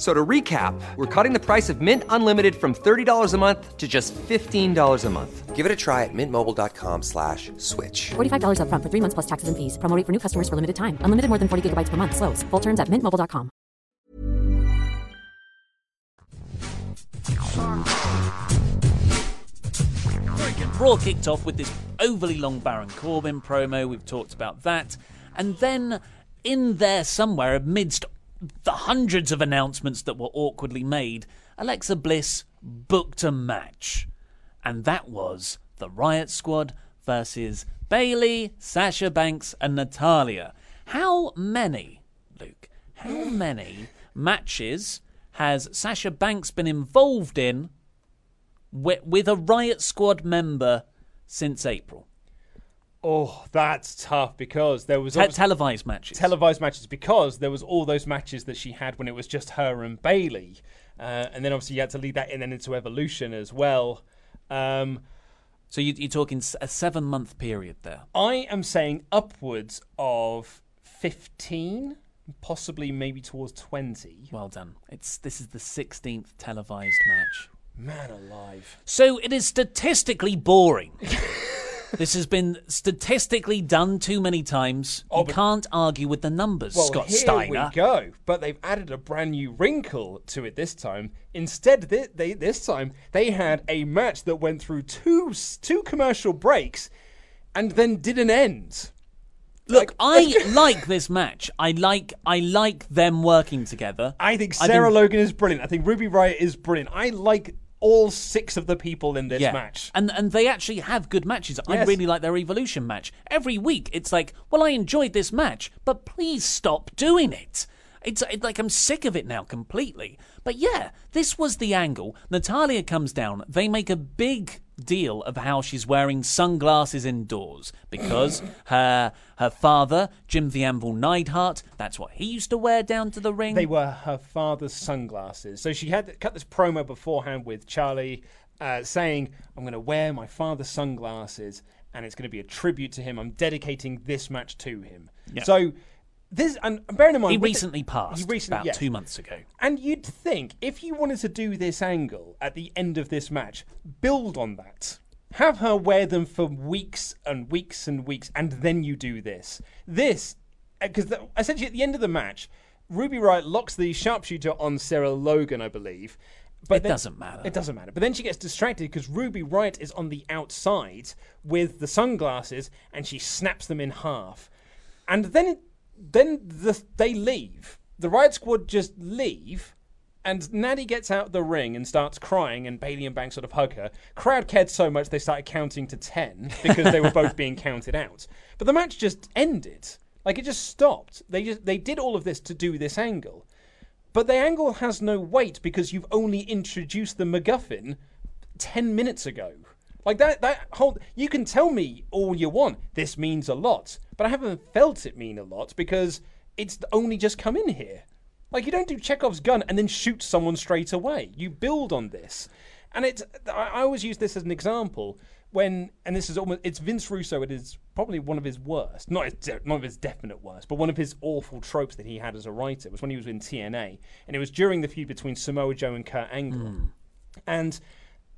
F- So to recap, we're cutting the price of Mint Unlimited from $30 a month to just $15 a month. Give it a try at mintmobile.com slash switch. $45 upfront for three months plus taxes and fees. Promo rate for new customers for limited time. Unlimited more than 40 gigabytes per month. Slows. Full terms at mintmobile.com. Raw kicked off with this overly long Baron Corbin promo. We've talked about that. And then, in there somewhere, amidst the hundreds of announcements that were awkwardly made, Alexa Bliss booked a match. And that was the Riot Squad versus Bayley, Sasha Banks, and Natalya. How many, Luke, how many matches has Sasha Banks been involved in with, with a Riot Squad member since April? Oh, that's tough because there was Te- televised matches. televised matches because there was all those matches that she had when it was just her and Bayley, uh, and then obviously you had to lead that in then into Evolution as well. Um, so you, you're talking a seven month period there. I am saying upwards of fifteen, possibly maybe towards twenty. Well done. It's this is the 16th televised match. Man alive! So it is statistically boring. this has been statistically done too many times. Oh, you can't argue with the numbers, Well, Scott here Steiner. we go. But they've added a brand new wrinkle to it this time. Instead, they, they, this time they had a match that went through two two commercial breaks, and then didn't end. Look, I like this match. I like I like them working together. I think Sarah think- Logan is brilliant. I think Ruby Riot is brilliant. I like all six of the people in this yeah. match. And and they actually have good matches. I really like their evolution match. Every week it's like, well, I enjoyed this match, but please stop doing it. It's it, like I'm sick of it now completely. But yeah, this was the angle. Natalya comes down. They make a big deal of how she's wearing sunglasses indoors because her her father, Jim the Anvil Neidhart, that's what he used to wear down to the ring. They were her father's sunglasses. So she had cut this promo beforehand with Charly uh, saying, I'm going to wear my father's sunglasses and it's going to be a tribute to him. I'm dedicating this match to him. Yeah. So this, and bearing in mind, he with the- recently passed. He recently, about yes. two months ago. And you'd think if you wanted to do this angle at the end of this match, build on that. Have her wear them for weeks and weeks and weeks, and then you do this. This, uh, because essentially at the end of the match, Ruby Riot locks the sharpshooter on Sarah Logan, I believe. But It then- doesn't matter. It doesn't matter. But then she gets distracted because Ruby Riot is on the outside with the sunglasses, and she snaps them in half. And then, then the, they leave. The Riot Squad just leave, and Natty gets out the ring and starts crying, and Bayley and Banks sort of hug her. Crowd cared so much they started counting to ten because they were both being counted out. But the match just ended. Like it just stopped. They just they did all of this to do this angle. But the angle has no weight because you've only introduced the MacGuffin 10 minutes ago. Like that, that whole, you can tell me all you want, this means a lot, but I haven't felt it mean a lot because it's only just come in here. Like you don't do Chekhov's gun and then shoot someone straight away. You build on this. And it's, I always use this as an example when, and this is almost, it's Vince Russo, it is probably one of his worst, not his, not of his definite worst, but one of his awful tropes that he had as a writer was when he was in TNA. And it was during the feud between Samoa Joe and Kurt Angle. Hmm. And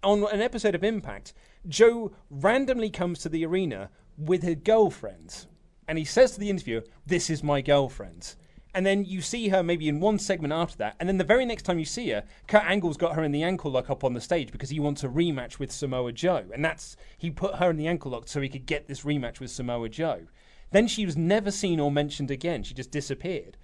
on an episode of Impact, Joe randomly comes to the arena with her girlfriend. And he says to the interviewer, This is my girlfriend. And then you see her maybe in one segment after that, and then the very next time you see her, Kurt Angle's got her in the ankle lock up on the stage because he wants a rematch with Samoa Joe, and that's he put her in the ankle lock so he could get this rematch with Samoa Joe. Then she was never seen or mentioned again. She just disappeared.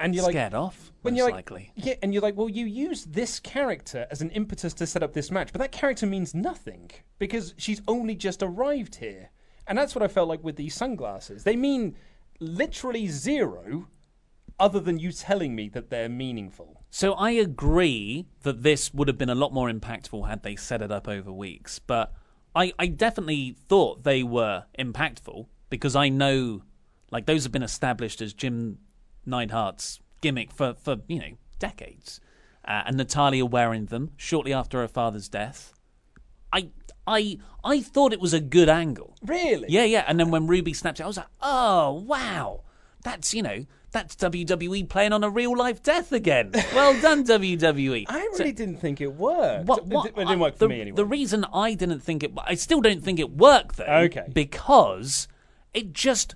And you're like Scared off, when most you're like, likely. yeah, and you're like, well, you use this character as an impetus to set up this match, but that character means nothing because she's only just arrived here, and that's what I felt like with these sunglasses. They mean literally zero, other than you telling me that they're meaningful. So I agree that this would have been a lot more impactful had they set it up over weeks, but I, I definitely thought they were impactful because I know, like, those have been established as Jim Neidhart's gimmick for, for you know, decades. Uh, and Natalya wearing them shortly after her father's death. I, I, I thought it was a good angle. Really? Yeah, yeah. And then when Ruby snapped it, I was like, oh, wow. That's, you know, that's WWE playing on a real life death again. Well done, WWE. I really didn't think it worked. What, It what, It didn't work the, for me anyway. The reason I didn't think it, I still don't think it worked though. Okay. Because it just,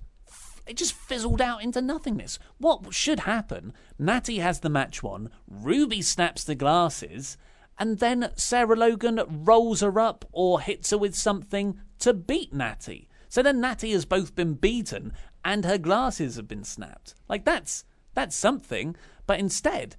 it just fizzled out into nothingness. What should happen? Natty has the match won. Ruby snaps the glasses, and then Sarah Logan rolls her up or hits her with something to beat Natty. So then Natty has both been beaten and her glasses have been snapped. Like that's that's something. But instead,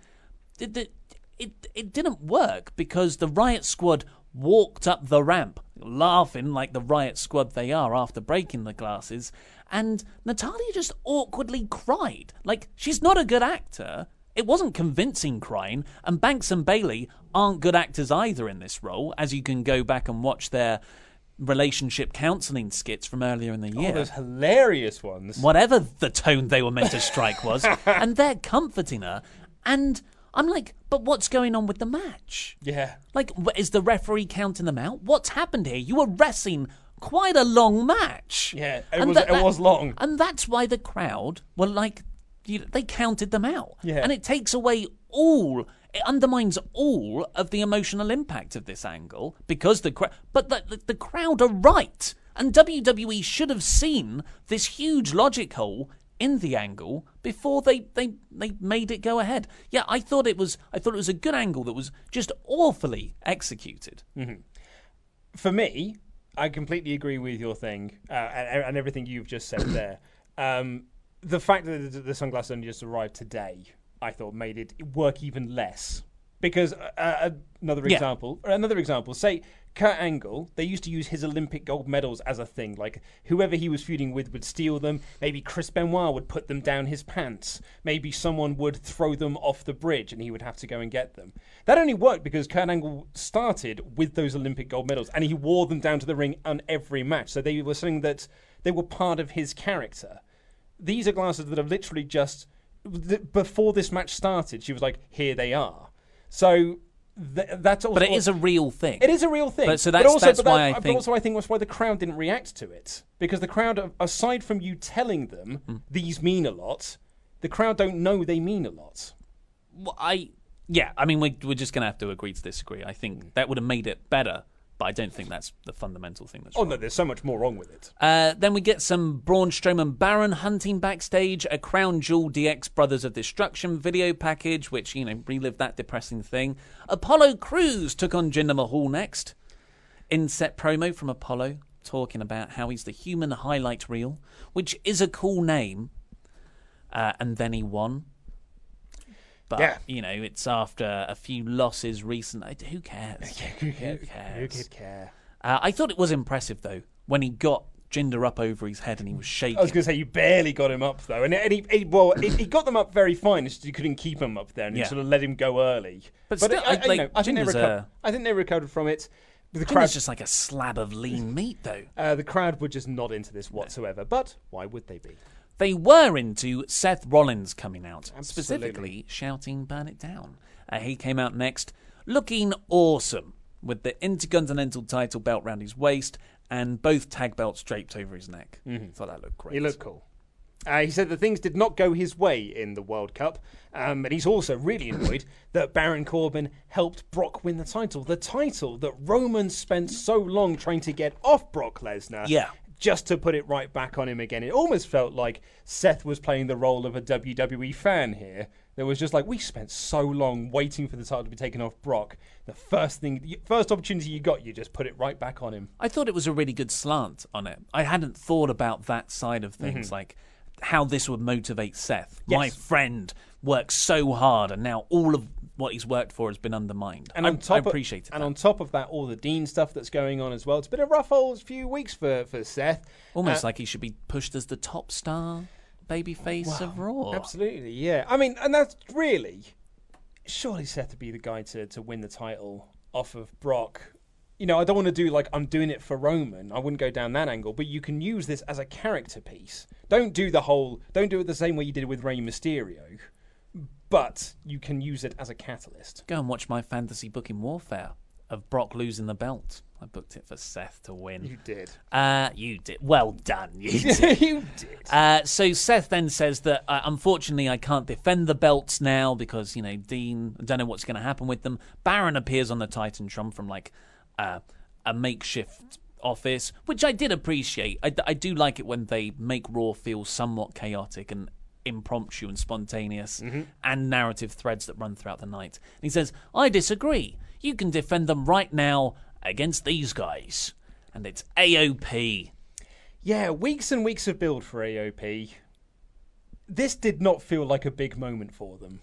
it, it, it, it didn't work because the Riot Squad walked up the ramp, laughing like the Riot Squad they are after breaking the glasses, and Natalya just awkwardly cried. Like, she's not a good actor. It wasn't convincing crying, and Banks and Bayley aren't good actors either in this role, as you can go back and watch their relationship counselling skits from earlier in the year Oh, those hilarious ones. whatever the tone they were meant to strike was, and they're comforting her. And I'm like, but what's going on with the match? Yeah. Like, is the referee counting them out? What's happened here? You were wrestling quite a long match. Yeah, it And was- that- it that- was long. and that's why the crowd were like, you, they counted them out. Yeah. and it takes away all. It undermines all of the emotional impact of this angle because the crowd. But the, the the crowd are right, and WWE should have seen this huge logic hole in the angle before they, they, they made it go ahead. Yeah, I thought it was I thought it was a good angle that was just awfully executed. for me, I completely agree with your thing uh, and, and everything you've just said there. Um, the fact that the, the sunglasses only just arrived today, I thought, made it work even less. Because uh, uh, another Yeah. example, another example, say Kurt Angle, they used to use his Olympic gold medals as a thing. Like whoever he was feuding with would steal them. Maybe Chris Benoit would put them down his pants. Maybe someone would throw them off the bridge and he would have to go and get them. That only worked because Kurt Angle started with those Olympic gold medals and he wore them down to the ring on every match. So they were something that they were part of his character. These are glasses that have literally just before this match started. She was like, "Here they are." So th- that's also. But it is a real thing. It is a real thing. But so that's- also, that's but that- why I but think- also I think that's why the crowd didn't react to it because the crowd, aside from you telling them Hmm. these mean a lot, the crowd don't know they mean a lot. Well, I yeah, I mean we we're just gonna have to agree to disagree. I think that would have made it better, but I don't think that's the fundamental thing that's Oh no, there's so much more wrong with it. Uh, then we get some Braun Strowman Baron hunting backstage, a Crown Jewel DX Brothers of Destruction video package, which, you know, relived that depressing thing. Apollo Crews took on Jinder Mahal next. Inset promo from Apollo talking about how he's the human highlight reel, which is a cool name. Uh, and then he won. But, Yeah. you know, it's after a few losses recently. Who cares? Who cares? Who could care? Uh, I thought it was impressive though when he got Jinder up over his head and he was shaking. I was going to say you barely got him up though, and, and he, he well he, he got them up very fine. It's just you couldn't keep him up there, and Yeah. you sort of let him go early. But still, I, I- I, you know, I think they reco- a- I think they recovered from it. The Jinder's crowd just like a slab of lean meat though. Uh, the crowd were just not into this whatsoever. But why would they be? They were into Seth Rollins coming out, Absolutely. specifically shouting "Burn it down." Uh, he came out next, looking awesome with the Intercontinental title belt round his waist and both tag belts draped over his neck. Thought that looked great. He looked cool. Uh, he said that things did not go his way in the World Cup, um, and he's also really annoyed that Baron Corbin helped Brock win the title. The title that Roman spent so long trying to get off Brock Lesnar. Yeah. Just to put it right back on him again. It almost felt like Seth was playing the role of a WWE fan here. There was just like we spent so long waiting for the title to be taken off Brock. The first thing, the first opportunity you got, you just put it right back on him. I thought it was a really good slant on it. I hadn't thought about that side of things, Mhm. like how this would motivate Seth. My friend worked so hard, and now all of what he's worked for has been undermined. And I, on top I appreciate it. And on top of that, all the Dean stuff that's going on as well. It's been a rough old few weeks for for Seth. Almost Uh, like he should be pushed as the top star babyface of Raw. Absolutely, yeah. I mean, and that's really surely Seth would be the guy to to win the title off of Brock. You know, I don't want to do like I'm doing it for Roman. I wouldn't go down that angle, but you can use this as a character piece. Don't do the whole. Don't do it the same way you did with Rey Mysterio, but you can use it as a catalyst. Go and watch my fantasy booking warfare of Brock losing the belt. I booked it for Seth to win. You did. Uh, you did. Well done. You did. you did. Uh, so Seth then says that uh, unfortunately I can't defend the belts now because you know Dean. I don't know what's going to happen with them. Baron appears on the Titantron from like uh, a makeshift office, which I did appreciate. I, I do like it when they make Raw feel somewhat chaotic and impromptu and spontaneous, mm-hmm. and narrative threads that run throughout the night. And he says, "I disagree. You can defend them right now against these guys." And it's AOP. Yeah, weeks and weeks of build for AOP. This did not feel like a big moment for them.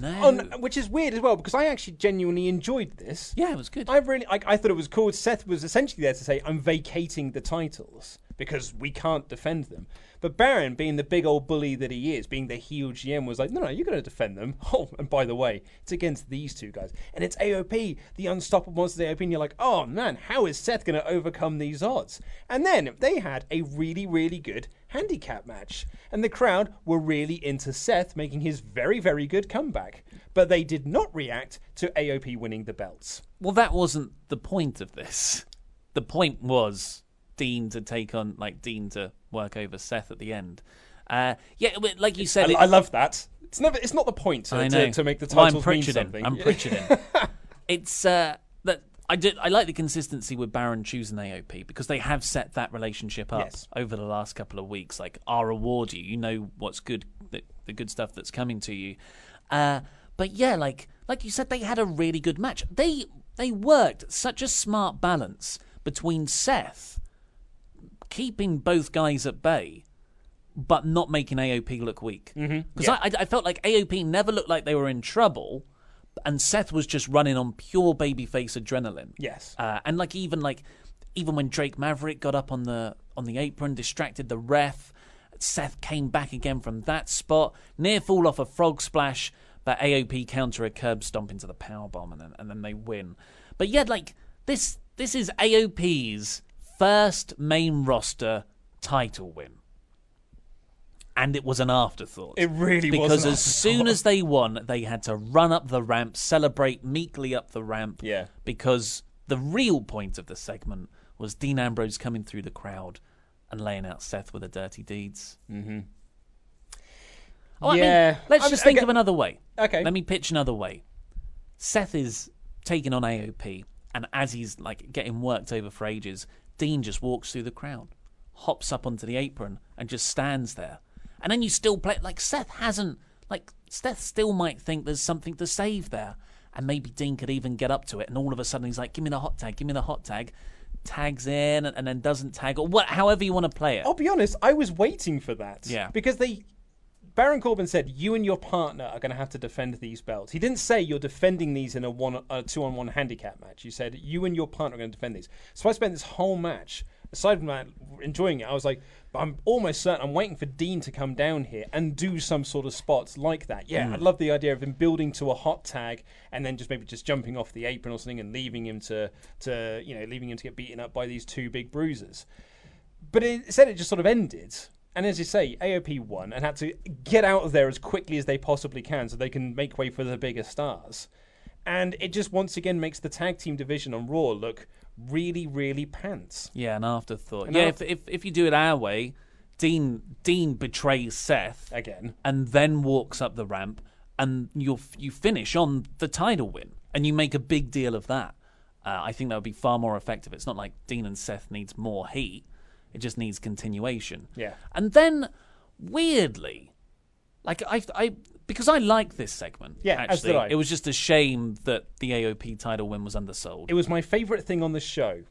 No. No, which is weird as well because I actually genuinely enjoyed this. Yeah, it was good. I really, I, I thought it was cool. Seth was essentially there to say, "I'm vacating the titles because we can't defend them." But Baron, being the big old bully that he is, being the heel GM, was like, "No, no, you're going to defend them." Oh, and by the way, it's against these two guys, and it's AOP, the unstoppable monsters AOP. And you're like, "Oh man, how is Seth going to overcome these odds?" And then they had a really, really good handicap match, and the crowd were really into Seth making his very, very good comeback. But they did not react to AOP winning the belts. Well, that wasn't the point of this. The point was Dean to take on, like Dean to work over Seth at the end. Uh, yeah, but like you said, I, it- I love that. It's never. It's not the point to, to, to make the Well, I'm titles mean Pritcharding. something. I'm Pritcharding. it's uh, that I did. I like the consistency with Baron choosing AOP because they have set that relationship up Yes. over the last couple of weeks. Like, I'll reward you. You know what's good, the, the good stuff that's coming to you. Uh, but yeah, like like you said, they had a really good match. They they worked such a smart balance between Seth keeping both guys at bay but not making AOP look weak. Because Mm-hmm. Yeah. I, I, felt like AOP never looked like they were in trouble, and Seth was just running on pure babyface adrenaline. Yes. uh, and like even like even when Drake Maverick got up on the on the apron, distracted the ref, Seth came back again from that spot, near fall off a frog splash, but AOP counter a curb stomp into the power bomb, and then and then they win. But yeah, like this this is AOP's first main roster title win and it was an afterthought. It really was because as soon as they won, they had to run up the ramp, celebrate meekly up the ramp. Yeah. Because the real point of the segment was Dean Ambrose coming through the crowd and laying out Seth with the dirty deeds. Mm-hmm. Oh, I mean, Yeah. let's I mean, just think okay. of another way. Okay. Let me pitch another way. Seth is taking on AOP, and as he's like getting worked over for ages, Dean just walks through the crowd, hops up onto the apron, and just stands there. And then you still play like Seth hasn't like Seth still might think there's something to save there, and maybe Dean could even get up to it, and all of a sudden he's like, "Give me the hot tag, give me the hot tag." Tags in and, and then doesn't tag or what, however you want to play it. I'll be honest. I was waiting for that. Yeah. Because they. Baron Corbin said, "You and your partner are going to have to defend these belts." He didn't say you're defending these in a one, a two-on-one handicap match. He said you and your partner are going to defend these. So I spent this whole match, aside from that, enjoying it. I was like, I'm almost certain I'm waiting for Dean to come down here and do some sort of spots like that. Yeah, Mm. I love the idea of him building to a hot tag and then just maybe just jumping off the apron or something and leaving him to, to you know, leaving him to get beaten up by these two big bruisers. But it said it just sort of ended. And as you say, AOP won and had to get out of there as quickly as they possibly can so they can make way for the bigger stars. And it just once again makes the tag team division on Raw look really, really pants. Yeah, an afterthought. An yeah, after- if, if if you do it our way, Dean Dean betrays Seth Again. and then walks up the ramp, and you you finish on the title win, and you make a big deal of that. Uh, I think that would be far more effective. It's not like Dean and Seth needs more heat. It just needs continuation. Yeah. And then, weirdly, like I, I because I like this segment. Yeah, as did I. it was just a shame that the AOP title win was undersold. It was my favourite thing on the show.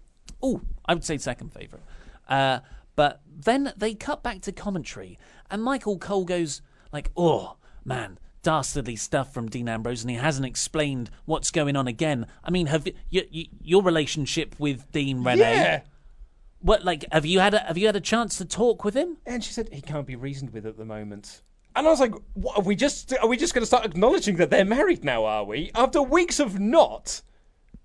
Oh, I would say second favourite. Uh, but then they cut back to commentary, and Michael Cole goes like, "Oh man, dastardly stuff from Dean Ambrose, and he hasn't explained what's going on again. I mean, have you, you, your relationship with Dean Renee? Yeah. What like have you had a have you had a chance to talk with him? And she said he can't be reasoned with at the moment. And I was like, what, are we just are we just going to start acknowledging that they're married now? Are we? After weeks of not,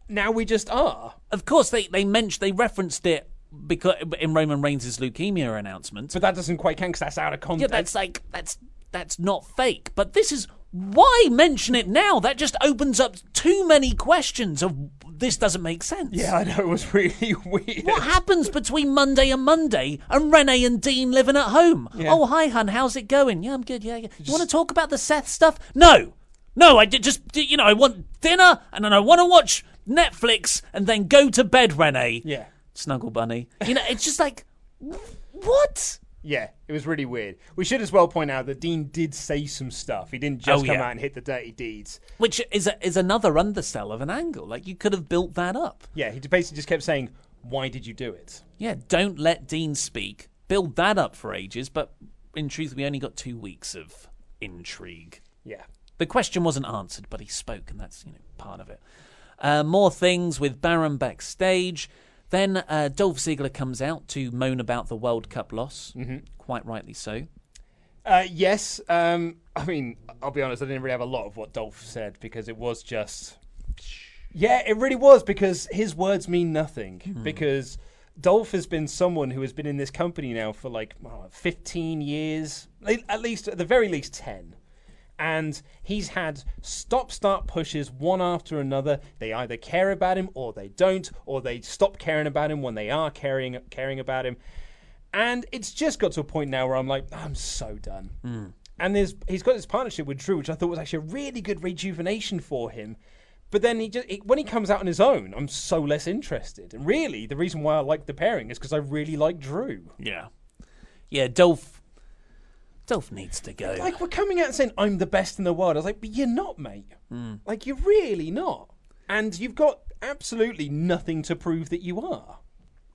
now we just are. Of course, they they mentioned they referenced it because in Roman Reigns' leukemia announcement. But that doesn't quite count because that's out of context. Yeah, that's like that's that's not fake. But this is why mention it now? That just opens up too many questions of this doesn't make sense. Yeah, I know it was really weird. What happens between Monday and Monday and Renee and Dean living at home? Yeah. Oh, hi, hun. How's it going? Yeah, I'm good. Yeah, yeah. You want to talk about the Seth stuff? No, no. I did just you know I want dinner and then I want to watch Netflix and then go to bed, Renee. Yeah. Snuggle bunny. You know, it's just like what? Yeah, it was really weird. We should as well point out that Dean did say some stuff. He didn't just Oh, come yeah. out and hit the dirty deeds. Which is a, is another undersell of an angle. Like you could have built that up. Yeah, he basically just kept saying, "Why did you do it?" Yeah, don't let Dean speak. Build that up for ages, but in truth, we only got two weeks of intrigue. Yeah. The question wasn't answered, but he spoke, and that's you know part of it. Uh, more things with Baron backstage. Then uh, Dolph Ziggler comes out to moan about the World Cup loss. Mhm. Quite rightly so. Uh, yes. Um, I mean, I'll be honest. I didn't really have a lot of what Dolph said because it was just. Yeah, it really was because his words mean nothing. Because Dolph has been someone who has been in this company now for like oh, 15 years, at least at the very least 10. And he's had stop start pushes one after another. They either care about him or they don't, or they stop caring about him when they are caring caring about him. And it's just got to a point now where I'm like, I'm so done. Hmm. And there's he's got this partnership with Drew, which I thought was actually a really good rejuvenation for him. But then he just he, when he comes out on his own, I'm so less interested. And really, the reason why I like the pairing is because I really like Drew. Yeah, yeah. Dolph, Needs to go. Like we're coming out and saying I'm the best in the world. I was like, but you're not, mate. Mm. Like you're really not. And you've got absolutely nothing to prove that you are.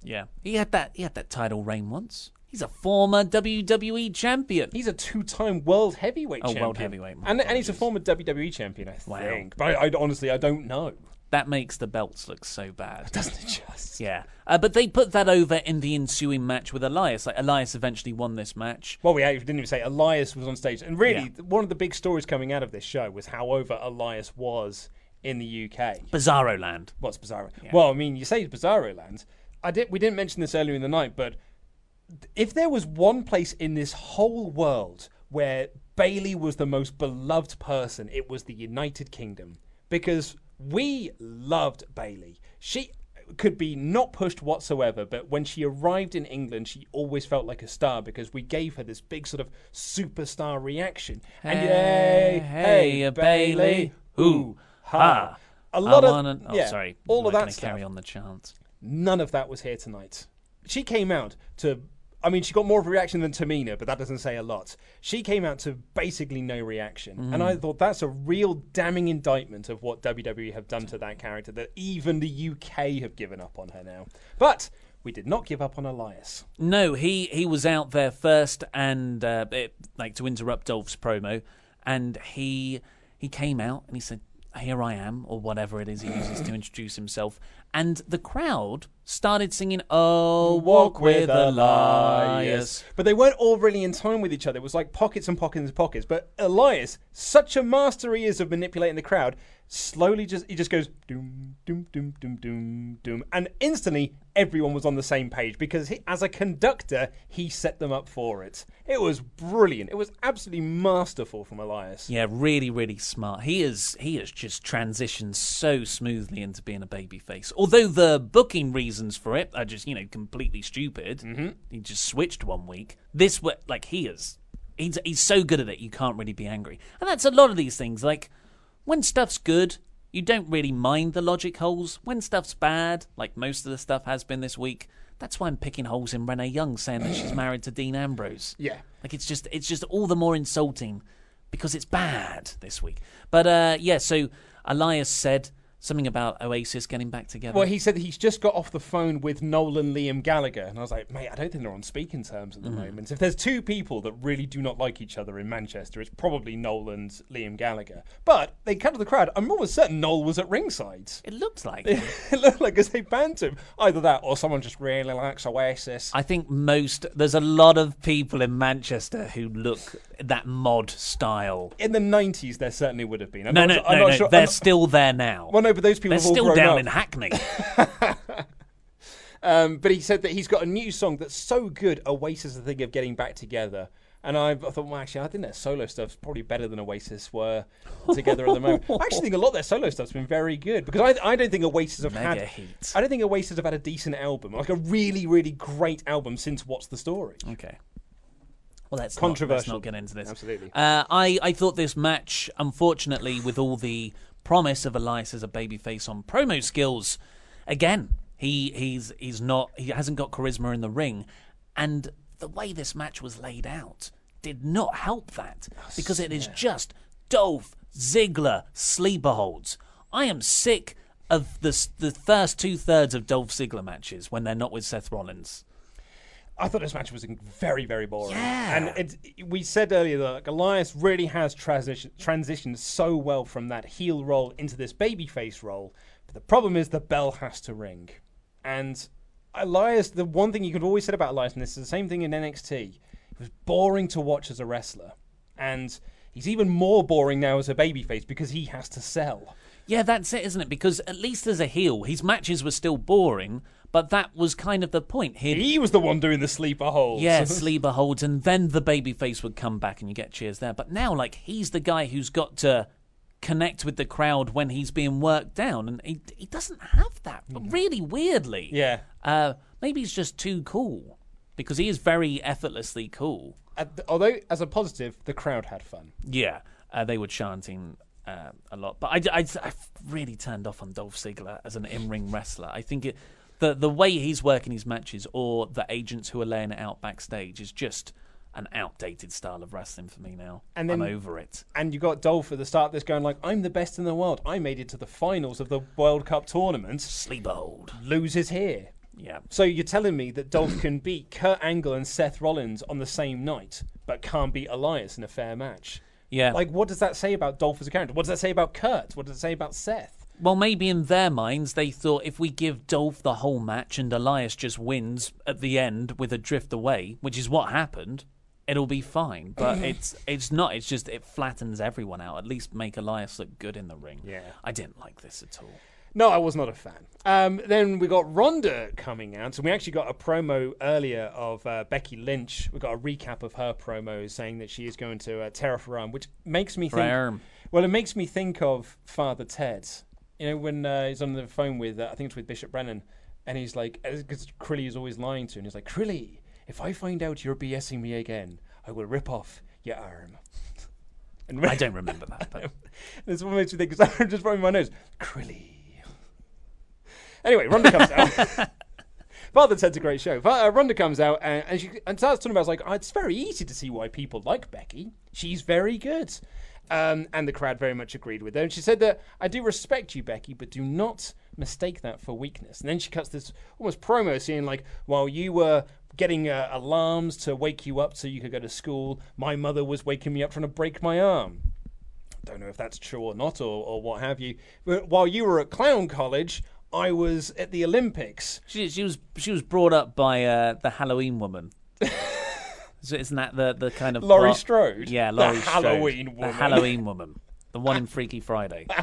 Yeah, he had that. He had that title reign once. He's a former WWE champion. He's a two-time world heavyweight Oh, champion. world heavyweight, And, and he's a former WWE champion, I Wow. think. But I, I honestly, I don't know. That makes the belts look so bad, doesn't it? Just yeah. Uh, but they put that over in the ensuing match with Elias. Like Elias eventually won this match. Well, we didn't even say Elias was on stage, and really, one of the big stories coming out of this show was how over Elias was in the UK. Bizarro Land. What's Bizarro? Well, I mean, you say Bizarro Land. I did. We didn't mention this earlier in the night, but if there was one place in this whole world where Bayley was the most beloved person, it was the United Kingdom because we loved Bayley. She could be not pushed whatsoever, but when she arrived in England, she always felt like a star because we gave her this big sort of superstar reaction. And Hey, yay, hey, hey, Bayley, ooh, ha. A lot I of wanna- oh, yeah, sorry, all of that stuff. carry on the chant. None of that was here tonight. She came out to. I mean, she got more of a reaction than Tamina, but that doesn't say a lot. She came out to basically no reaction. And Mm. I thought that's a real damning indictment of what WWE have done to that character, that even the UK have given up on her now. But we did not give up on Elias. No, he he was out there first, and uh, it, like to interrupt Dolph's promo, and he he came out and he said, "Here I am," or whatever it is he uses to introduce himself, and the crowd started singing, "Oh, walk with Elias." But they weren't all really in time with each other. It was like pockets and pockets and pockets. But Elias, such a master he is of manipulating the crowd, slowly just he just goes doom doom doom doom doom doom, and instantly everyone was on the same page because he, as a conductor he set them up for it. It was brilliant. It was absolutely masterful from Elias. Yeah, really, really smart. He is he has just transitioned so smoothly into being a babyface. Although the booking reasons for it are just you know completely stupid. Mm-hmm. He just switched one week. This like he is he's he's so good at it you can't really be angry. And that's a lot of these things. Like when stuff's good, You don't really mind the logic holes when stuff's bad, like most of the stuff has been this week. That's why I'm picking holes in Renee Young saying that she's married to Dean Ambrose. Yeah. Like it's just it's just all the more insulting because it's bad this week. But uh, yeah, so Elias said something about Oasis getting back together. Well, he said he's just got off the phone with Noel and Liam Gallagher, and I was like, mate, I don't think they're on speaking terms at the Mm. moment. If there's two people that really do not like each other in Manchester, it's probably Nolan's Liam Gallagher. But they cut to the crowd. I'm almost certain Noel was at ringside. It looked like it looked like as they banned him. Either that, or someone just really likes Oasis. I think most there's a lot of people in Manchester who look that mod style. In the 90s, there certainly would have been. I'm no, not no, I'm no, not no. sure- They're I'm still there now. Well, no, but those people They're have all still down up. in Hackney. Um, but he said that he's got a new song that's so good, Oasis, the thing of getting back together. And I, I thought, well, actually, I think their solo stuff's probably better than Oasis were together at the moment. I actually think a lot of their solo stuff's been very good because I, I don't think Oasis have Mega had. heat. I don't think Oasis have had a decent album, like a really, really great album since What's the Story. Okay. Well, let's Controversial. Not, let's not get into this. Absolutely. Uh, I I thought this match, unfortunately, with all the promise of Elias as a babyface on promo skills, again he he's he's not he hasn't got charisma in the ring, and the way this match was laid out did not help that because it is just Dolph Ziggler sleeper holds. I am sick of the the first two thirds of Dolph Ziggler matches when they're not with Seth Rollins. I thought this match was very, very boring. Yeah. And it, we said earlier that Elias really has transition, transitioned so well from that heel role into this babyface role. But the problem is the bell has to ring. And Elias, the one thing you could always say about Elias, and this is the same thing in NXT, he was boring to watch as a wrestler. And he's even more boring now as a babyface because he has to sell. Yeah, that's it, isn't it? Because at least as a heel, his matches were still boring, but that was kind of the point. He'd, He was the one doing the sleeper holds. yeah, sleeper holds, and then the babyface would come back and you get cheers there. But now, like, he's the guy who's got to connect with the crowd when he's being worked down, and he, he doesn't have that. But really weirdly. Yeah. Uh, maybe he's just too cool, because he is very effortlessly cool. The- although, as a positive, the crowd had fun. Yeah, uh, they were chanting uh, a lot, but I, I, I really turned off on Dolph Ziggler as an in-ring wrestler. I think it, the the way he's working his matches, or the agents who are laying it out backstage, is just an outdated style of wrestling for me now. And then- I'm over it. And you got Dolph at the start that's going like, I'm the best in the world. I made it to the finals of the World Cup tournament. Sleep old. Loses here. Yeah. So you're telling me that Dolph can beat Kurt Angle and Seth Rollins on the same night, but can't beat Elias in a fair match? Yeah. Like, what does that say about Dolph as a character? What does that say about Kurt? What does it say about Seth? Well, maybe in their minds they thought if we give Dolph the whole match and Elias just wins at the end with a drift away, which is what happened, it'll be fine. But it's it's not. It's just it flattens everyone out. At least make Elias look good in the ring. Yeah. I didn't like this at all. No, I was not a fan. Um, then we got Ronda coming out, and we actually got a promo earlier of uh, Becky Lynch. We got a recap of her promo saying that she is going to uh, tear off her arm, which makes me think. Arm. Well, it makes me think of Father Ted. You know, when uh, he's on the phone with, uh, I think it's with Bishop Brennan, and he's like, because Crilly is always lying to him, he's like, Crilly, if I find out you're BSing me again, I will rip off your arm. And I don't remember that. But This what makes me think, because I'm just rubbing my nose. Crilly. Anyway, Ronda comes out. Father Ted's a great show. Fa- Uh, Ronda comes out and, and she and starts talking about like oh, it's very easy to see why people like Becky. She's very good. Um, and the crowd very much agreed with her. And she said that I do respect you, Becky, but do not mistake that for weakness. And then she cuts this almost promo scene like, while you were getting uh, alarms to wake you up so you could go to school, my mother was waking me up trying to break my arm don't know if that's true or not or, or what have you. But while you were at clown college, I was at the Olympics. she, she was she was brought up by uh, the Halloween woman. so isn't that the the kind of Laurie plot? Strode? Yeah, The Laurie Strode. Halloween The. Halloween woman. The one in Freaky Friday.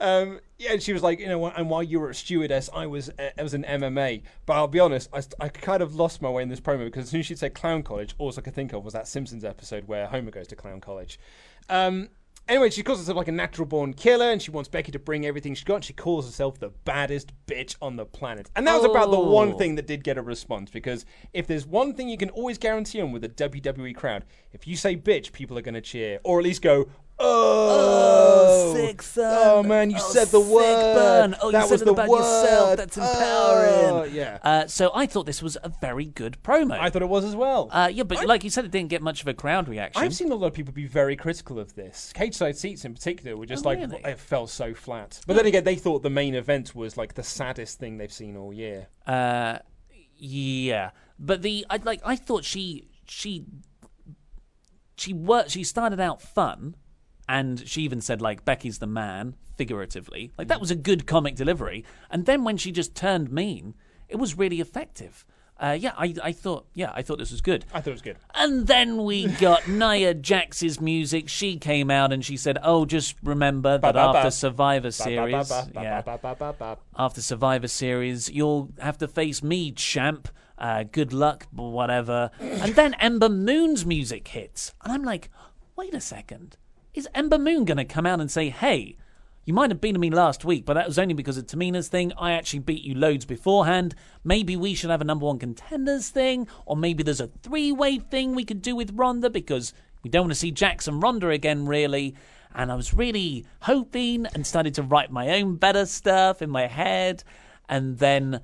Um, yeah, and she was like, you know, and while you were a stewardess, I was uh, I was in MMA. But I'll be honest, I, I kind of lost my way in this promo because as soon as she said clown college, all I could think of was that Simpsons episode where Homer goes to clown college. Um, anyway, she calls herself like a natural born killer, and she wants Becky to bring everything she got. And she calls herself the baddest bitch on the planet, and that was about the one oh. thing that did get a response. Because if there's one thing you can always guarantee on with a WWE crowd, if you say bitch, people are going to cheer, or at least go, Oh, sick son. Oh man, you Oh, said the sick word. burn. Oh, that you said was it the about word. yourself. That's empowering. Oh, yeah. Uh, so I thought this was a very good promo. I thought it was as well. Uh, yeah, but like you said, it didn't get much of a crowd reaction. I've seen a lot of people be very critical of this. Cageside Seats in particular were just Oh, like really? it fell so flat. But then again, they thought the main event was like the saddest thing they've seen all year. Uh, yeah, but the I like I thought she she she worked. She started out fun, and she even said like Becky's the man figuratively. Like that was a good comic delivery. And then when she just turned mean, it was really effective. Uh, yeah, I, I thought yeah I thought this was good. I thought it was good. And then we got Nia Jax's music. She came out and she said, "Oh, just remember that after Survivor Series, yeah, after Survivor Series, you'll have to face me, champ. Uh, good luck, whatever." and then Ember Moon's music hits, and I'm like, "Wait a second, is Ember Moon going to come out and say, hey?" You might have beaten me last week, but that was only because of Tamina's thing. I actually beat you loads beforehand. Maybe we should have a number one contenders thing, or maybe there's a three way thing we could do with Ronda because we don't want to see Jackson Ronda again, really. And I was really hoping and started to write my own better stuff in my head. And then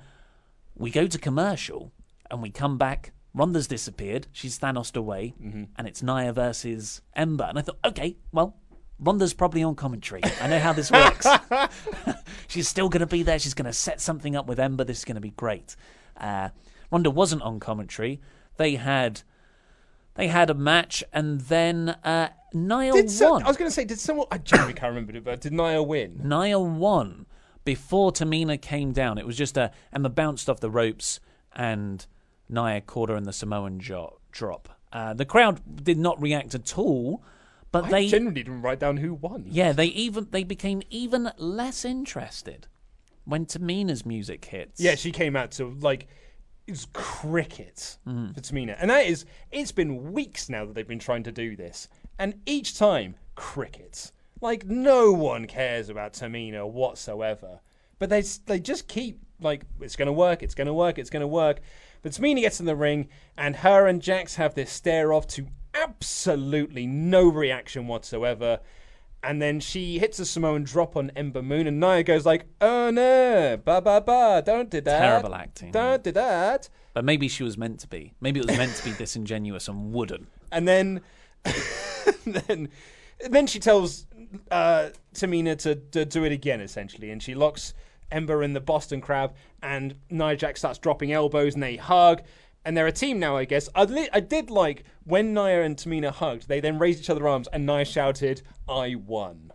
we go to commercial and we come back. Ronda's disappeared. She's Thanos away. And it's Nia versus Ember. And I thought, okay, well, Ronda's probably on commentary. I know how this works. She's still going to be there. She's going to set something up with Ember. This is going to be great. Uh, Ronda wasn't on commentary. They had they had a match, and then uh, Nia Did won. I was going to say, did someone? I genuinely can't remember it, but did Nia win? Nia won before Tamina came down. It was just a Emma bounced off the ropes, and Nia caught and the Samoan jo- drop. Uh, the crowd did not react at all, but I they genuinely didn't write down who won. yeah, they even they became even less interested when Tamina's music hits. Yeah, she came out to like it's cricket Mm-hmm. for Tamina, and that is it's been weeks now that they've been trying to do this, and each time cricket. Like no one cares about Tamina whatsoever, but they they just keep like it's going to work, it's going to work, it's going to work. But Tamina gets in the ring, and her and Jax have this stare off to absolutely no reaction whatsoever. And then she hits a Samoan drop on Ember Moon, and Nia goes like, "Oh no, ba ba ba, don't do that." Terrible acting. Don't do that. But maybe she was meant to be. Maybe it was meant to be disingenuous and wouldn't. And then, then, then she tells uh, Tamina to, to do it again, essentially, and she locks Ember in the Boston Crab, and Nia Jax starts dropping elbows, and they hug. And they're a team now, I guess. I, li- I did like when Nia and Tamina hugged. They then raised each other's arms, and Nia shouted, "I won."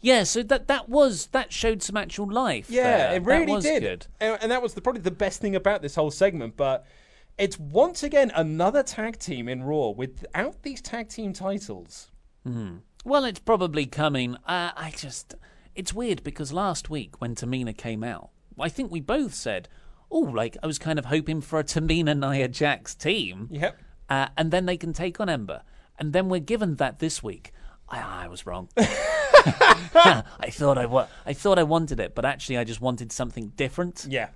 Yeah, so that that was that showed some actual life. Yeah, there. it really did. And, and that was the, probably the best thing about this whole segment. But it's once again another tag team in Raw without these tag team titles. Hmm. Well, it's probably coming. Uh, I just, it's weird because last week when Tamina came out, I think we both said, "Oh, like I was kind of hoping for a Tamina Nia Jax team." Yep. Uh, and then they can take on Ember, and then we're given that this week. I, I was wrong. I thought I wa- I thought I wanted it, but actually I just wanted something different. Yeah.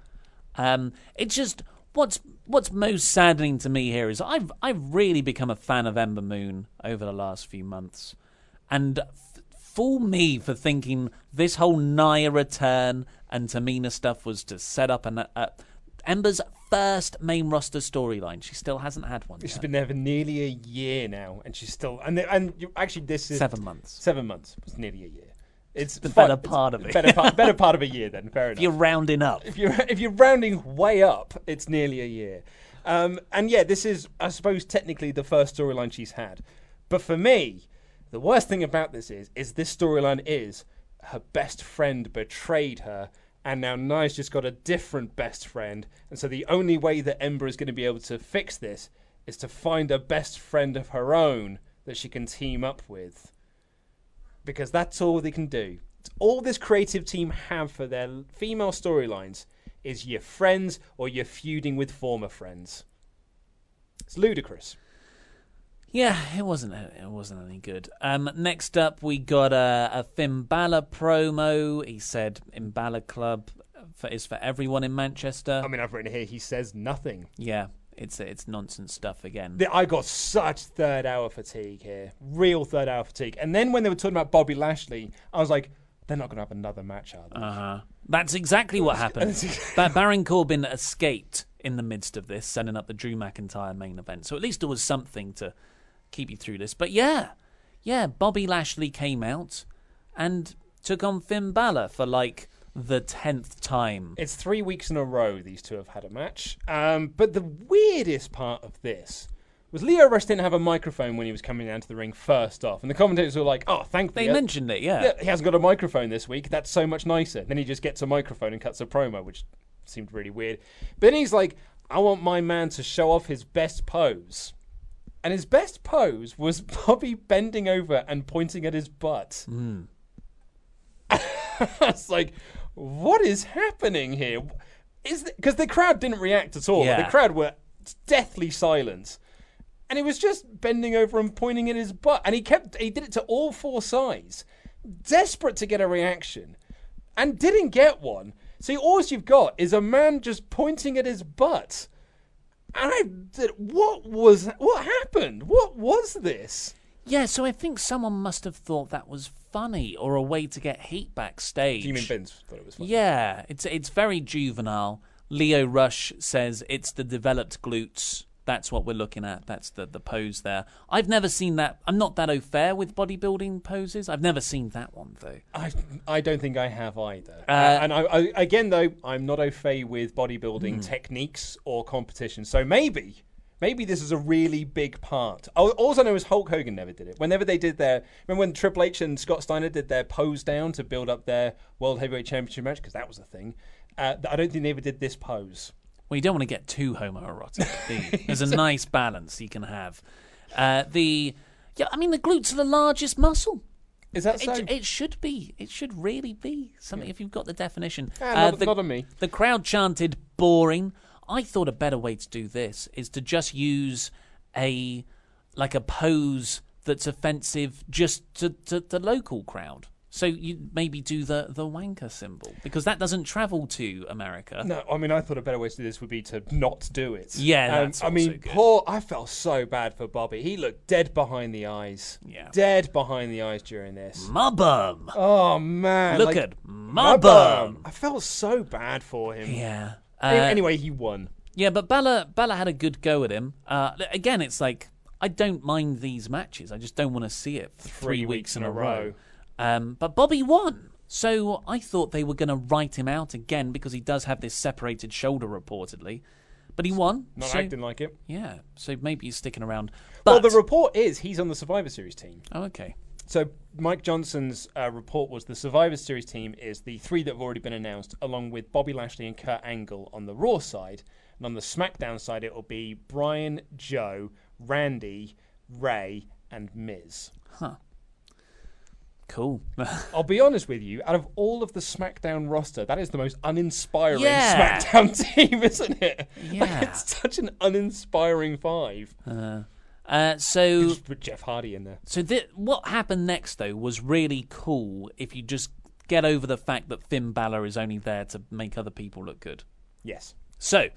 Um, it's just what's what's most saddening to me here is I've I've really become a fan of Ember Moon over the last few months, and fool me for thinking this whole Nia return and Tamina stuff was to set up an uh, Ember's first main roster storyline. She still hasn't had one. She's yet. been there for nearly a year now, and she's still and and you, actually this is Seven months. Seven months. It's nearly a year. It's The fi- better part of it. Better part, better part of a year. Then fair enough. If you're rounding up. if you're if you're rounding way up, it's nearly a year. Um, and yeah, this is, I suppose, technically the first storyline she's had. But for me, the worst thing about this is, is this storyline is her best friend betrayed her, and now Nia's just got a different best friend. And so the only way that Ember is going to be able to fix this is to find a best friend of her own that she can team up with because that's all they can do. It's all this creative team have for their female storylines is your friends or you're feuding with former friends. It's ludicrous. Yeah, it wasn't it wasn't any good. Um, next up, we got a, a Finn Balor promo. He said, "In Balor Club for, is for everyone in Manchester." I mean, I've written here he says nothing. Yeah, it's it's nonsense stuff again. The- I got such third hour fatigue here, real third hour fatigue. And then when they were talking about Bobby Lashley, I was like, they're not going to have another match, are they? Uh huh. That's exactly what happened. but Baron Corbin escaped in the midst of this, setting up the Drew McIntyre main event. So at least there was something to keep you through this. But yeah, yeah, Bobby Lashley came out and took on Finn Balor for like the tenth time. It's three weeks in a row these two have had a match. Um, but the weirdest part of this was Lio Rush didn't have a microphone when he was coming down to the ring first off. And the commentators were like, oh, thankfully. They mentioned it, yeah. He hasn't got a microphone this week. That's so much nicer. Then he just gets a microphone and cuts a promo, which seemed really weird. But then he's like, I want my man to show off his best pose. And his best pose was Bobby bending over and pointing at his butt. Hmm. I was like, what is happening here? Is because the crowd didn't react at all. Yeah. The crowd were deathly silent, and he was just bending over and pointing at his butt, and he kept he did it to all four sides, desperate to get a reaction, and didn't get one. So all you've got is a man just pointing at his butt, and I did, what was what happened? What was this? Yeah, so I think someone must have thought that was funny or a way to get heat backstage. Do you mean Vince thought it was funny? Yeah, it's it's very juvenile. Lio Rush says it's the developed glutes. That's what we're looking at. That's the, the pose there. I've never seen that. I'm not that au fait with bodybuilding poses. I've never seen that one though. I I don't think I have either. Uh, Uh, and I, I, again, though, I'm not au fait with bodybuilding Hmm. techniques or competition. So maybe, maybe this is a really big part. All I know is Hulk Hogan never did it. Whenever they did their, remember when Triple H and Scott Steiner did their pose down to build up their World Heavyweight Championship match because that was a thing. Uh, I don't think they ever did this pose. Well, you don't want to get too homoerotic. There's a nice balance you can have. Uh, the yeah, I mean the glutes are the largest muscle. Is that it, so? It should be. It should really be something. If you've got the definition, Ah, Uh, not- the, not on me. The crowd chanted "boring." I thought a better way to do this is to just use a like a pose that's offensive just to, to the local crowd. So you maybe do the the wanker symbol because that doesn't travel to America. No, I mean, I thought a better way to do this would be to not do it. Yeah, Um, I mean, good. poor. I felt so bad for Bobby. He looked dead behind the eyes. Yeah. dead behind the eyes during this. My bum. Oh man! Look like, at my bum. I felt so bad for him. Yeah. Uh, anyway, he won. Yeah, but Balor Balor had a good go at him. Uh, again, it's like I don't mind these matches. I just don't want to see it for three, weeks in a row. Um, but Bobby won, so I thought they were going to write him out again because he does have this separated shoulder reportedly. But he won. Not so- acting like it. Yeah, so maybe he's sticking around. well, the report is he's on the Survivor Series team. oh, okay. So Mike Johnson's uh, report was the Survivor Series team is the three that have already been announced, along with Bobby Lashley and Kurt Angle on the Raw side, and on the SmackDown side it will be Bryan, Joe, Randy, Rey, and Miz. Huh. Cool. I'll be honest with you. Out of all of the SmackDown roster, that is the most uninspiring Yeah. SmackDown team, isn't it? Like, Yeah. it's such an uninspiring five. uh, uh, so Just put Jeff Hardy in there. So th- what happened next, though, was really cool. If you just get over the fact that Finn Balor is only there to make other people look good. Yes. So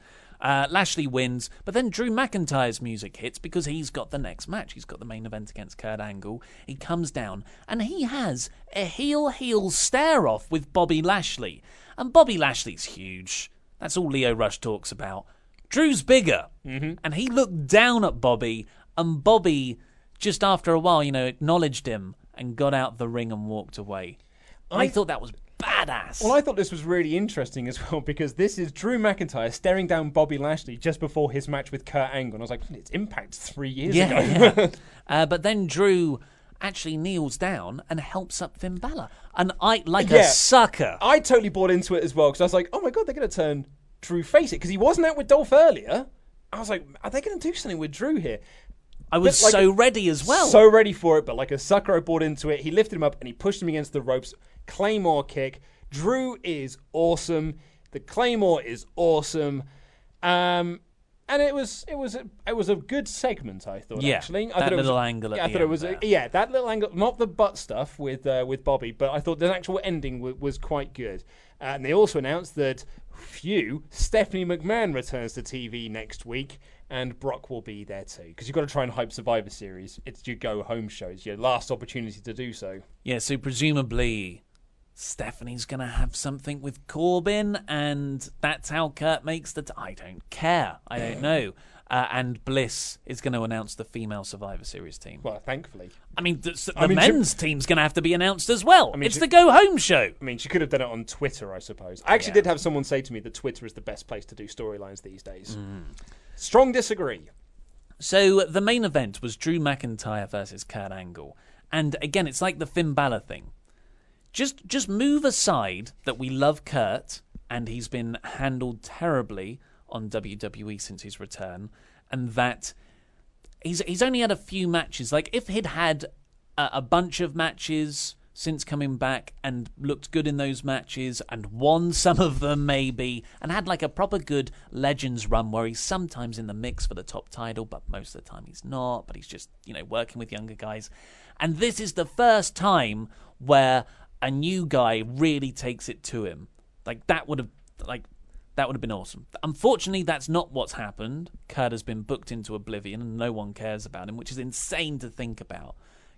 uh, Lashley wins, but then Drew McIntyre's music hits because he's got the next match. He's got the main event against Kurt Angle. He comes down and he has a heel heel stare off with Bobby Lashley, and Bobby Lashley's huge. That's all Lio Rush talks about. Drew's bigger, Mm-hmm. and he looked down at Bobby, and Bobby just after a while, you know, acknowledged him and got out the ring and walked away. I, I- thought that was badass. Well, I thought this was really interesting as well because this is Drew McIntyre staring down Bobby Lashley just before his match with Kurt Angle. And I was like, it's Impact three years yeah, ago. yeah. Uh, but then Drew actually kneels down and helps up Finn Balor, and I like Yeah. a sucker. I totally bought into it as well because I was like, oh my god, they're going to turn Drew face it because he wasn't out with Dolph earlier. I was like, are they going to do something with Drew here? I was like, so ready as well. So ready for it, but like a sucker, I bought into it. He lifted him up and he pushed him against the ropes. Claymore kick. Drew is awesome. The Claymore is awesome. Um, and it was it was a, it was a good segment. I thought Yeah, actually. I that thought it was, little angle at yeah, I thought it was a, yeah that little angle, not the butt stuff with uh, with Bobby, but I thought the actual ending w- was quite good. Uh, and they also announced that Phew, Stephanie McMahon returns to TV next week, and Brock will be there too. Because you've got to try and hype Survivor Series. It's your go home show. It's your last opportunity to do so. Yeah, so presumably Stephanie's going to have something with Corbin, and that's how Kurt makes the. T- I don't care. I don't know. Uh, and Bliss is going to announce the female Survivor Series team. Well, thankfully. I mean, the, the I mean, she- men's team's going to have to be announced as well. I mean, it's she- the go home show. I mean, she could have done it on Twitter, I suppose. I actually Yeah. did have someone say to me that Twitter is the best place to do storylines these days. Mm. Strong disagree. So the main event was Drew McIntyre versus Kurt Angle, and again, it's like the Finn Balor thing. Just just move aside that we love Kurt and he's been handled terribly on WWE since his return, and that he's he's only had a few matches. Like if he'd had a, a bunch of matches since coming back and looked good in those matches and won some of them maybe and had like a proper good legends run where he's sometimes in the mix for the top title but most of the time he's not but he's just you know working with younger guys and this is the first time where a new guy really takes it to him like that would have like that would have been awesome. Unfortunately, that's not what's happened. Kurt has been booked into oblivion and no one cares about him, which is insane to think about,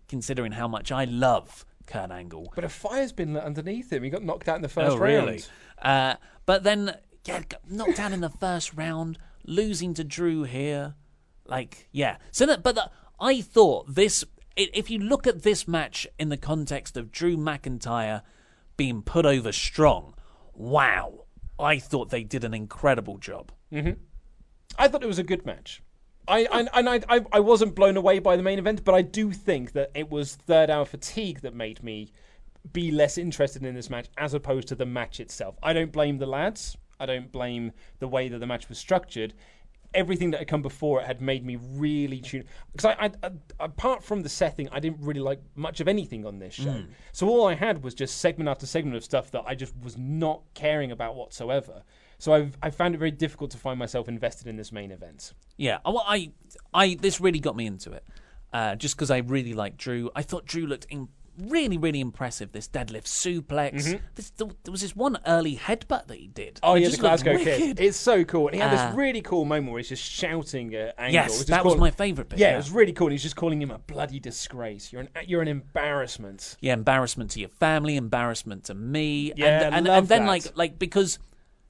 considering how much I love Kurt Angle. But a fire's been lit underneath him. He got knocked out in the first oh, really? round. Uh, but then, yeah, knocked out in the first round, losing to Drew here. Like, yeah. So that, but the, I thought this. If you look at this match in the context of Drew McIntyre being put over strong, wow! I thought they did an incredible job. hmm I thought it was a good match. I, I and I, I I wasn't blown away by the main event, but I do think that it was third hour fatigue that made me be less interested in this match as opposed to the match itself. I don't blame the lads. I don't blame the way that the match was structured. Everything that had come before it had made me really tune because I, I, I apart from the setting, I didn't really like much of anything on this show. Mm. So all I had was just segment after segment of stuff that I just was not caring about whatsoever. So I've, I found it very difficult to find myself invested in this main event. Yeah, I- well, I, I, this really got me into it, uh, just because I really liked Drew. I thought Drew looked in, really, really impressive. This deadlift suplex. Mhm. This, there was this one early headbutt that he did. Oh yeah, the Glasgow Kiss. It's so cool. And he had Uh, this really cool moment where he's just shouting at Angle. Yes, that was my favourite bit, Yeah, yeah. it was really cool. And he's just calling him a bloody disgrace. You're an you're an embarrassment. Yeah, embarrassment to your family, embarrassment to me. Yeah, and, and, and then that. like like because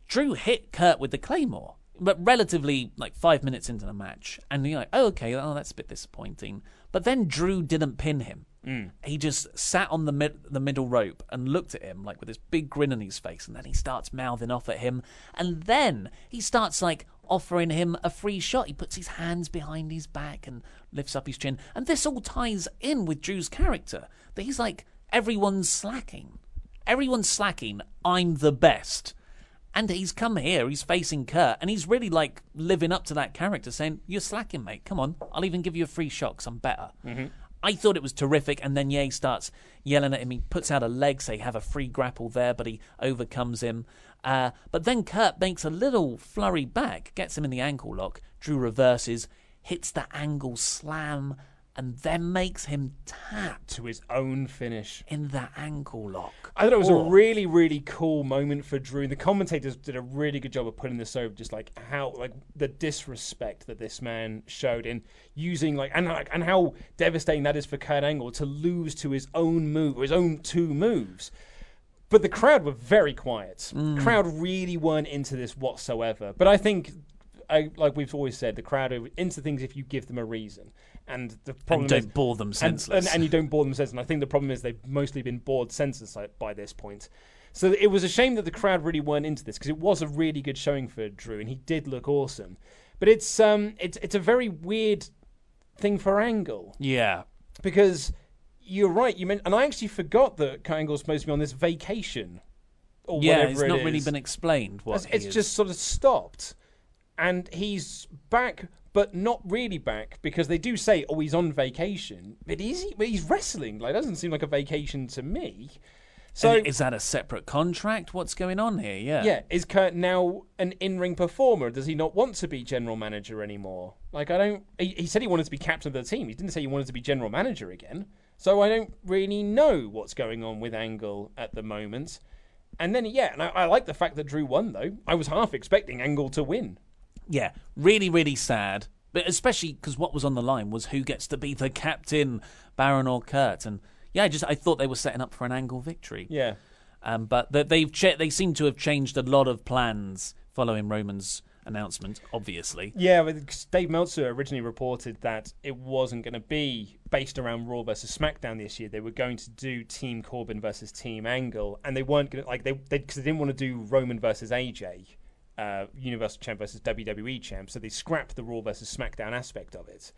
Drew hit Kurt with the claymore, but relatively like five minutes into the match, and you're like, oh okay, oh that's a bit disappointing. But then Drew didn't pin him. Mm. He just sat on the mid- the middle rope and looked at him like with this big grin on his face, and then he starts mouthing off at him, and then he starts like offering him a free shot. He puts his hands behind his back and lifts up his chin, and this all ties in with Drew's character. That he's like everyone's slacking, everyone's slacking. I'm the best. And he's come here, he's facing Kurt, and he's really like living up to that character, saying, You're slacking, mate. Come on. I'll even give you a free shot 'cause I'm better. Mm Mhm. I thought it was terrific, and then he starts yelling at him. He puts out a leg, say have a free grapple there, but he overcomes him. Uh, but then Kurt makes a little flurry back, gets him in the ankle lock. Drew reverses, hits the angle slam, and then makes him tap to his own finish in that ankle lock. I thought it was a really, really cool moment for Drew. The commentators did a really good job of putting this over, just like how, like the disrespect that this man showed in using, like, and like, and how devastating that is for Kurt Angle to lose to his own move, his own two moves. But the crowd were very quiet. Mm. Crowd really weren't into this whatsoever. But I think, I, like we've always said, the crowd are into things if you give them a reason. And the problem don't is, bore them senseless. And, and you don't bore them senseless. And I think the problem is they've mostly been bored senseless by this point. So it was a shame that the crowd really weren't into this because it was a really good showing for Drew, and he did look awesome. But it's um, it's it's a very weird thing for Angle Yeah. because you're right. You meant, and I actually forgot that Kurt Angle's supposed to be on this vacation. Or yeah, whatever it's it not really been explained what It's, it's is. just sort of stopped, and he's back, but not really back because they do say, "Oh, he's on vacation," but is he? But he's wrestling. Like, doesn't seem like a vacation to me. So And is that a separate contract? What's going on here? Yeah. yeah, is Kurt now an in-ring performer? Does he not want to be general manager anymore? Like, I don't. He, he said he wanted to be captain of the team. He didn't say he wanted to be general manager again. So I don't really know what's going on with Angle at the moment. And then yeah, and I, I like the fact that Drew won though. I was half expecting Angle to win. Yeah, really, really sad. But especially because what was on the line was who gets to be the captain, Baron or Kurt. And yeah, I just I thought they were setting up for an Angle victory. Yeah. Um, but they- they've cha- they seem to have changed a lot of plans following Roman's announcement. Obviously, Yeah, Dave Meltzer originally reported that it wasn't going to be based around Raw versus SmackDown this year. They were going to do Team Corbin versus Team Angle, and they weren't going to like they because they, they didn't want to do Roman versus AJ, uh, Universal Champ versus WWE Champ. So they scrapped the Raw versus SmackDown aspect of it.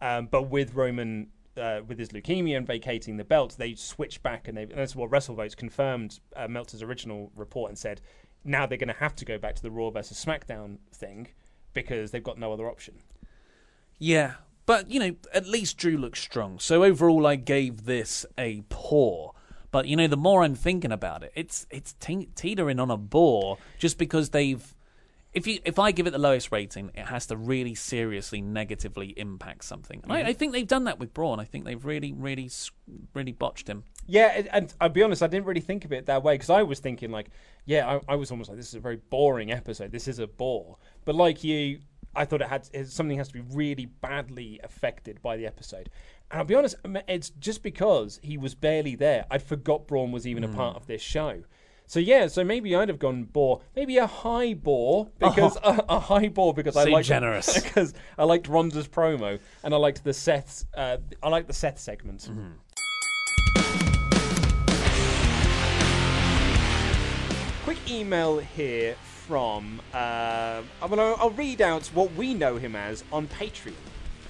Um, but with Roman. Uh, with his leukemia and vacating the belt, they switched back, and, they, and that's what WrestleVotes confirmed uh, Meltzer's original report and said now they're going to have to go back to the Raw versus SmackDown thing because they've got no other option. yeah. But you know, at least Drew looks strong. So overall, I gave this a poor. But you know, the more I'm thinking about it, it's it's te- teetering on a bore just because they've. If you if I give it the lowest rating, it has to really seriously negatively impact something. And I, mm-hmm. I think they've done that with Braun. I think they've really, really, really botched him. Yeah, and- I'll be honest, I didn't really think of it that way because I was thinking like, yeah, I, I was almost like, this is a very boring episode. This is a bore. But like you, I thought it had something has to be really badly affected by the episode. And I'll be honest, it's just because he was barely there. I'd forgot Braun was even a part mm. of this show. So yeah, so maybe I'd have gone bore, maybe a high bore because a, a high bore because I Seem liked generous. because I liked Ronda's promo and I liked the Seth uh, I liked the Seth segment. Quick email here from. Uh, I'll, I'll read out what we know him as on Patreon.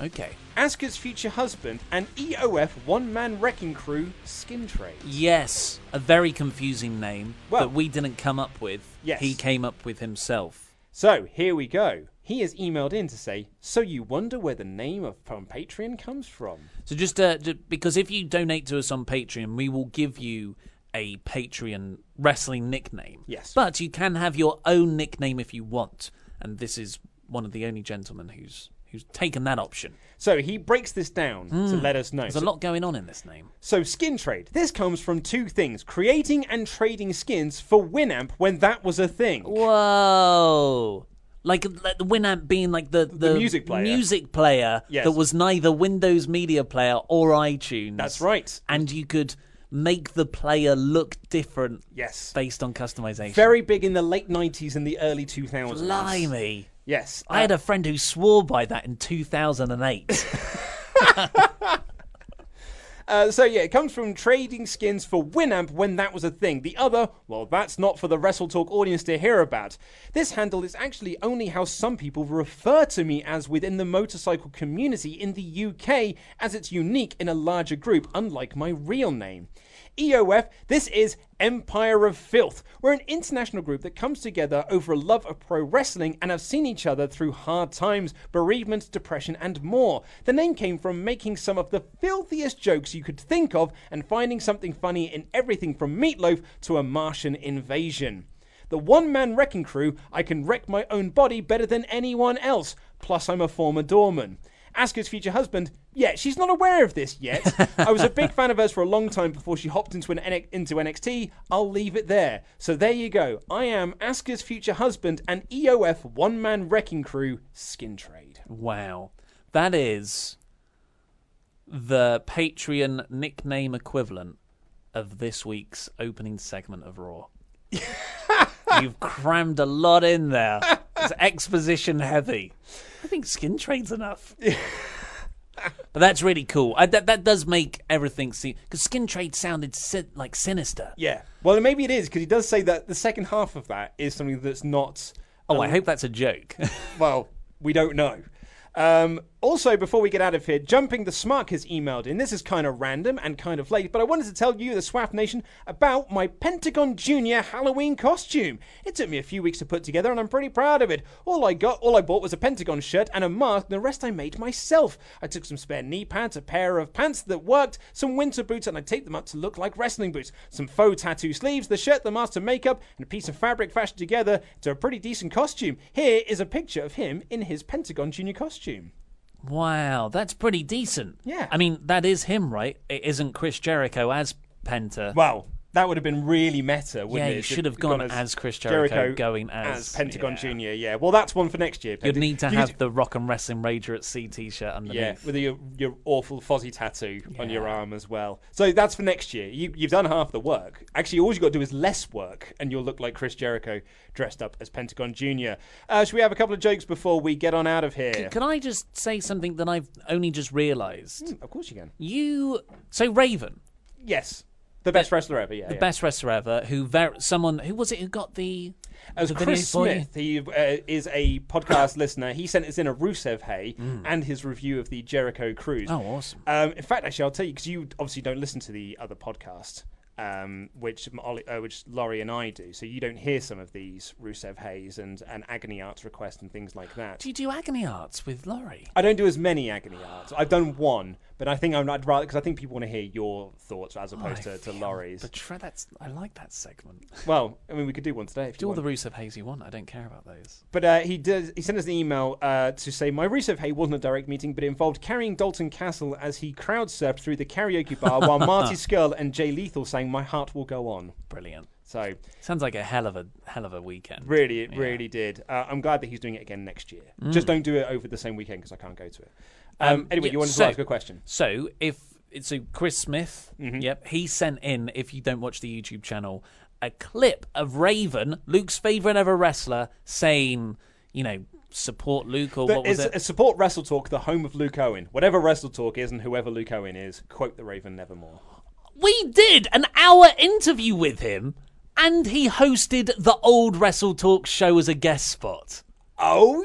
Okay. Asuka's future husband and EOF one man wrecking crew skin trade. Yes, a very confusing name Well- that we didn't come up with. Yes. He came up with himself. So here we go. He has emailed in to say, "So you wonder where the name of from Patreon comes from?" So just uh, ju- because if you donate to us on Patreon, we will give you a Patreon wrestling nickname. Yes. But you can have your own nickname if you want, and this is one of the only gentlemen who's who's taken that option. So he breaks this down to Mm. let us know. There's a lot going on in this name. So, skin trade. This comes from two things creating and trading skins for Winamp when that was a thing. Whoa. Like, like the Winamp being like the, the, music player. music player Yes. that was neither Windows Media Player or iTunes. That's right. And you could make the player look different Yes. based on customization. Very big in the late 90s and the early 2000s. Blimey. Yes. I had a friend who swore by that in 2008. Uh, so yeah, it comes from trading skins for Winamp when that was a thing. The other, well, that's not for the Wrestle Talk audience to hear about. This handle is actually only how some people refer to me as within the motorcycle community in the UK, as it's unique in a larger group, unlike my real name. EOF, this is Empire of Filth. We're an international group that comes together over a love of pro wrestling and have seen each other through hard times, bereavement, depression, and more. The name came from making some of the filthiest jokes you could think of and finding something funny in everything from meatloaf to a Martian invasion. The one man wrecking crew, I can wreck my own body better than anyone else, plus I'm a former doorman. Asuka's future husband, yeah, she's not aware of this yet. I was a big fan of hers for a long time before she hopped into an into NXT. I'll leave it there. So there you go. I am Asuka's future husband and EOF one man wrecking crew skin trade. wow. That is the Patreon nickname equivalent of this week's opening segment of Raw. You've crammed a lot in there. It's exposition heavy. I think skin trade's enough. but that's really cool. I, that that does make everything seem because skin trade sounded si- like sinister. Yeah. Well, maybe it is because he does say that the second half of that is something that's not. Oh, I hope that's a joke. well, we don't know. Um, also, before we get out of here, Jumping the Smark has emailed in. This is kind of random and kind of late, but I wanted to tell you, the SWAF Nation, about my Pentagon Junior Halloween costume. It took me a few weeks to put together, and I'm pretty proud of it. All I got, all I bought was a Pentagon shirt and a mask. and The rest I made myself. I took some spare knee pads, a pair of pants that worked, some winter boots, and I taped them up to look like wrestling boots. Some faux tattoo sleeves, the shirt, the mask, and makeup, and a piece of fabric fashioned together to a pretty decent costume. Here is a picture of him in his Pentagon Junior costume. Wow, that's pretty decent. Yeah. I mean, that is him, right? It isn't Chris Jericho as Penta. Well, That would have been really meta, wouldn't Yeah, it? you should have you'd gone as Chris Jericho, going as- Pentagon yeah. Junior. Yeah, well, that's one for next year. You'd need to you have the Rock and Wrestling Rager at Sea t-shirt underneath. Yeah, with your your awful Fozzy tattoo on your arm as well. So that's for next year. You, you've done half the work. Actually, all you've got to do is less work, and you'll look like Chris Jericho dressed up as Pentagon Junior. Uh, should we have a couple of jokes before we get on out of here? Can I just say something that I've only just realised? Mm, of course you can. You so Raven, Yes, the best wrestler ever. Yeah, the yeah. best wrestler ever, who ver- someone who was it who got the As the Chris? Smith, he uh, is a podcast listener. He sent us in a Rusev Hay and his review of the Jericho Cruise. Mm. Oh, awesome! Um, in fact, actually, I'll tell you because you obviously don't listen to the other podcast, um, which Ollie, uh, which Laurie and I do. So you don't hear some of these Rusev Hayes and, and Agony Aunts requests and things like that. Do you do agony aunts with Laurie? I don't do as many Agony Aunts. I've done one, but I think I'm not rather because I think people want to hear your thoughts as opposed I to, to Laurie's. Betra- that's I like that segment. Well, I mean, we could do one today if Do you all want. the Rusev Hayes you want. I don't care about those. But uh, he did. He sent us an email uh, to say my Rusev Hay wasn't a direct meeting, but it involved carrying Dalton Castle as he crowd surfed through the karaoke bar while Marty Scurll and Jay Lethal sang "My Heart Will Go On." Brilliant. So Sounds like a hell of a hell of a weekend. really, it Yeah. really did. Uh, I'm glad that he's doing it again next year. Mm. Just don't do it over the same weekend because I can't go to it. Um, anyway, yeah, you wanted so- to ask a question. So if so, Chris Smith, Mm-hmm. yep, he sent in. If you don't watch the YouTube channel, a clip of Raven, Luke's favorite ever wrestler, saying, you know, support Luke or But what was it? support Wrestle Talk, the home of Luke Owen. Whatever Wrestle Talk is, and whoever Luke Owen is, quote the Raven nevermore. We did an hour interview with him, and he hosted the old Wrestle Talk show as a guest spot. Oh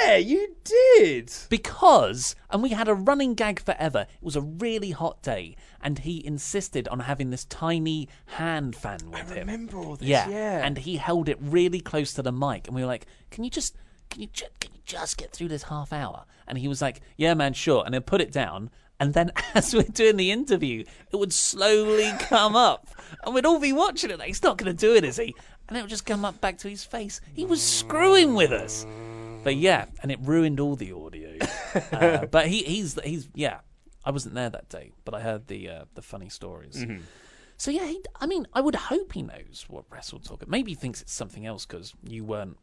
yeah, you did. Because, and we had a running gag forever. It was a really hot day, and he insisted on having this tiny hand fan with him. I remember all this, Yeah, yeah. and he held it really close to the mic, and we were like, "Can you just, can you, ju- can you just get through this half hour?" And he was like, "Yeah, man, sure." And then put it down. And then, as we're doing the interview, it would slowly come up, and we'd all be watching it. Like, he's not going to do it, is he? And it would just come up back to his face. He was screwing with us. But yeah, and it ruined all the audio. uh, but he, he's he's yeah. I wasn't there that day, but I heard the uh, the funny stories. Mhm. So yeah, he, I mean, I would hope he knows what Wrestle Talk. Maybe he thinks it's something else because you weren't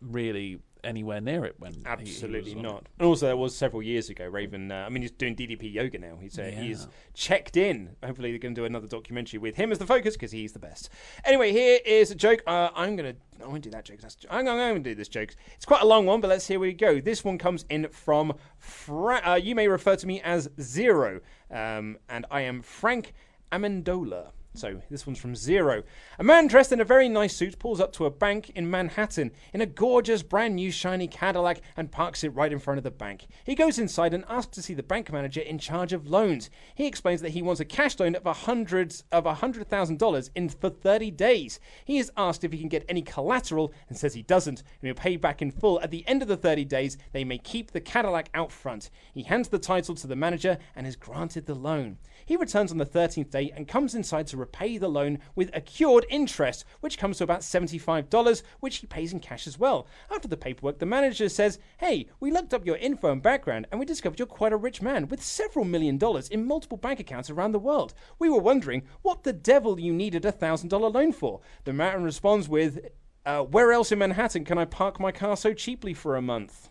really anywhere near it when he- he Absolutely was on not. And also, that was several years ago. Raven. Uh, I mean, he's doing DDP yoga now. He's uh, Yeah. he's checked in. Hopefully, they're going to do another documentary with him as the focus because he's the best. Anyway, here is a joke. Uh, I'm gonna. I won't do that joke. That's, I'm going to do this joke. It's quite a long one, but let's here we go. This one comes in from. Fra- uh, you may refer to me as Zero, um, and I am Frank Amendola. So this one's from Zero. A man dressed in a very nice suit pulls up to a bank in Manhattan in a gorgeous brand new shiny Cadillac and parks it right in front of the bank. He goes inside and asks to see the bank manager in charge of loans. He explains that he wants a cash loan of a hundred of a hundred thousand dollars in for thirty days. He is asked if he can get any collateral and says he doesn't and he'll pay back in full at the end of the thirty days. They may keep the Cadillac out front. He hands the title to the manager and is granted the loan. He returns on the 13th day and comes inside to repay the loan with accrued interest, which comes to about $75, which he pays in cash as well. After the paperwork, the manager says, Hey, we looked up your info and background and we discovered you're quite a rich man with several million dollars in multiple bank accounts around the world. We were wondering what the devil you needed a $1,000 loan for. The man responds with, uh, Where else in Manhattan can I park my car so cheaply for a month?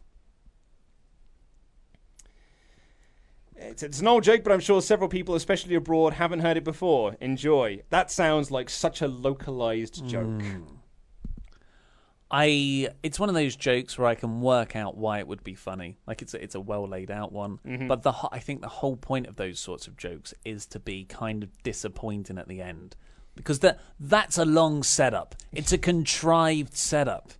It's, it's an old joke, but I'm sure several people, especially abroad, haven't heard it before. Enjoy. That sounds like such a localized joke. I it's one of those jokes where I can work out why it would be funny. Like it's a, it's a well laid out one. Mhm. But the I think the whole point of those sorts of jokes is to be kind of disappointing at the end because that that's a long setup. It's a contrived setup.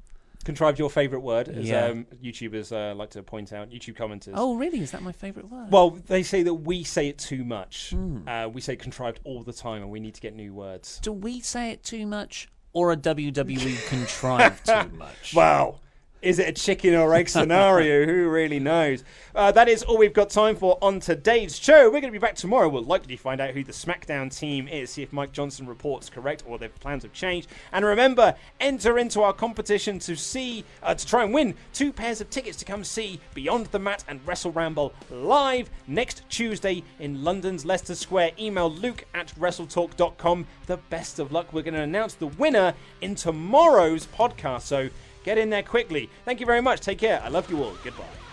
Contrived your favourite word, as Yeah. um, YouTubers uh, like to point out, YouTube commenters. Oh, really? Is that my favourite word? Well, they say that we say it too much. Hmm. Uh, we say contrived all the time, and we need to get new words. Do we say it too much, or a WWE contrived too much? Wow. Is it a chicken or egg scenario? Who really knows? Uh, that is all we've got time for on today's show. We're going to be back tomorrow. We'll likely find out who the SmackDown team is, see if Mike Johnson reports correct or their plans have changed. And remember, enter into our competition to see, uh, to try and win two pairs of tickets to come see Beyond the Mat and Wrestle Ramble live next Tuesday in London's Leicester Square. Email luke at wrestletalk.com. The best of luck. We're going to announce the winner in tomorrow's podcast. So get in there quickly. Thank you very much. Take care. I love you all. Goodbye.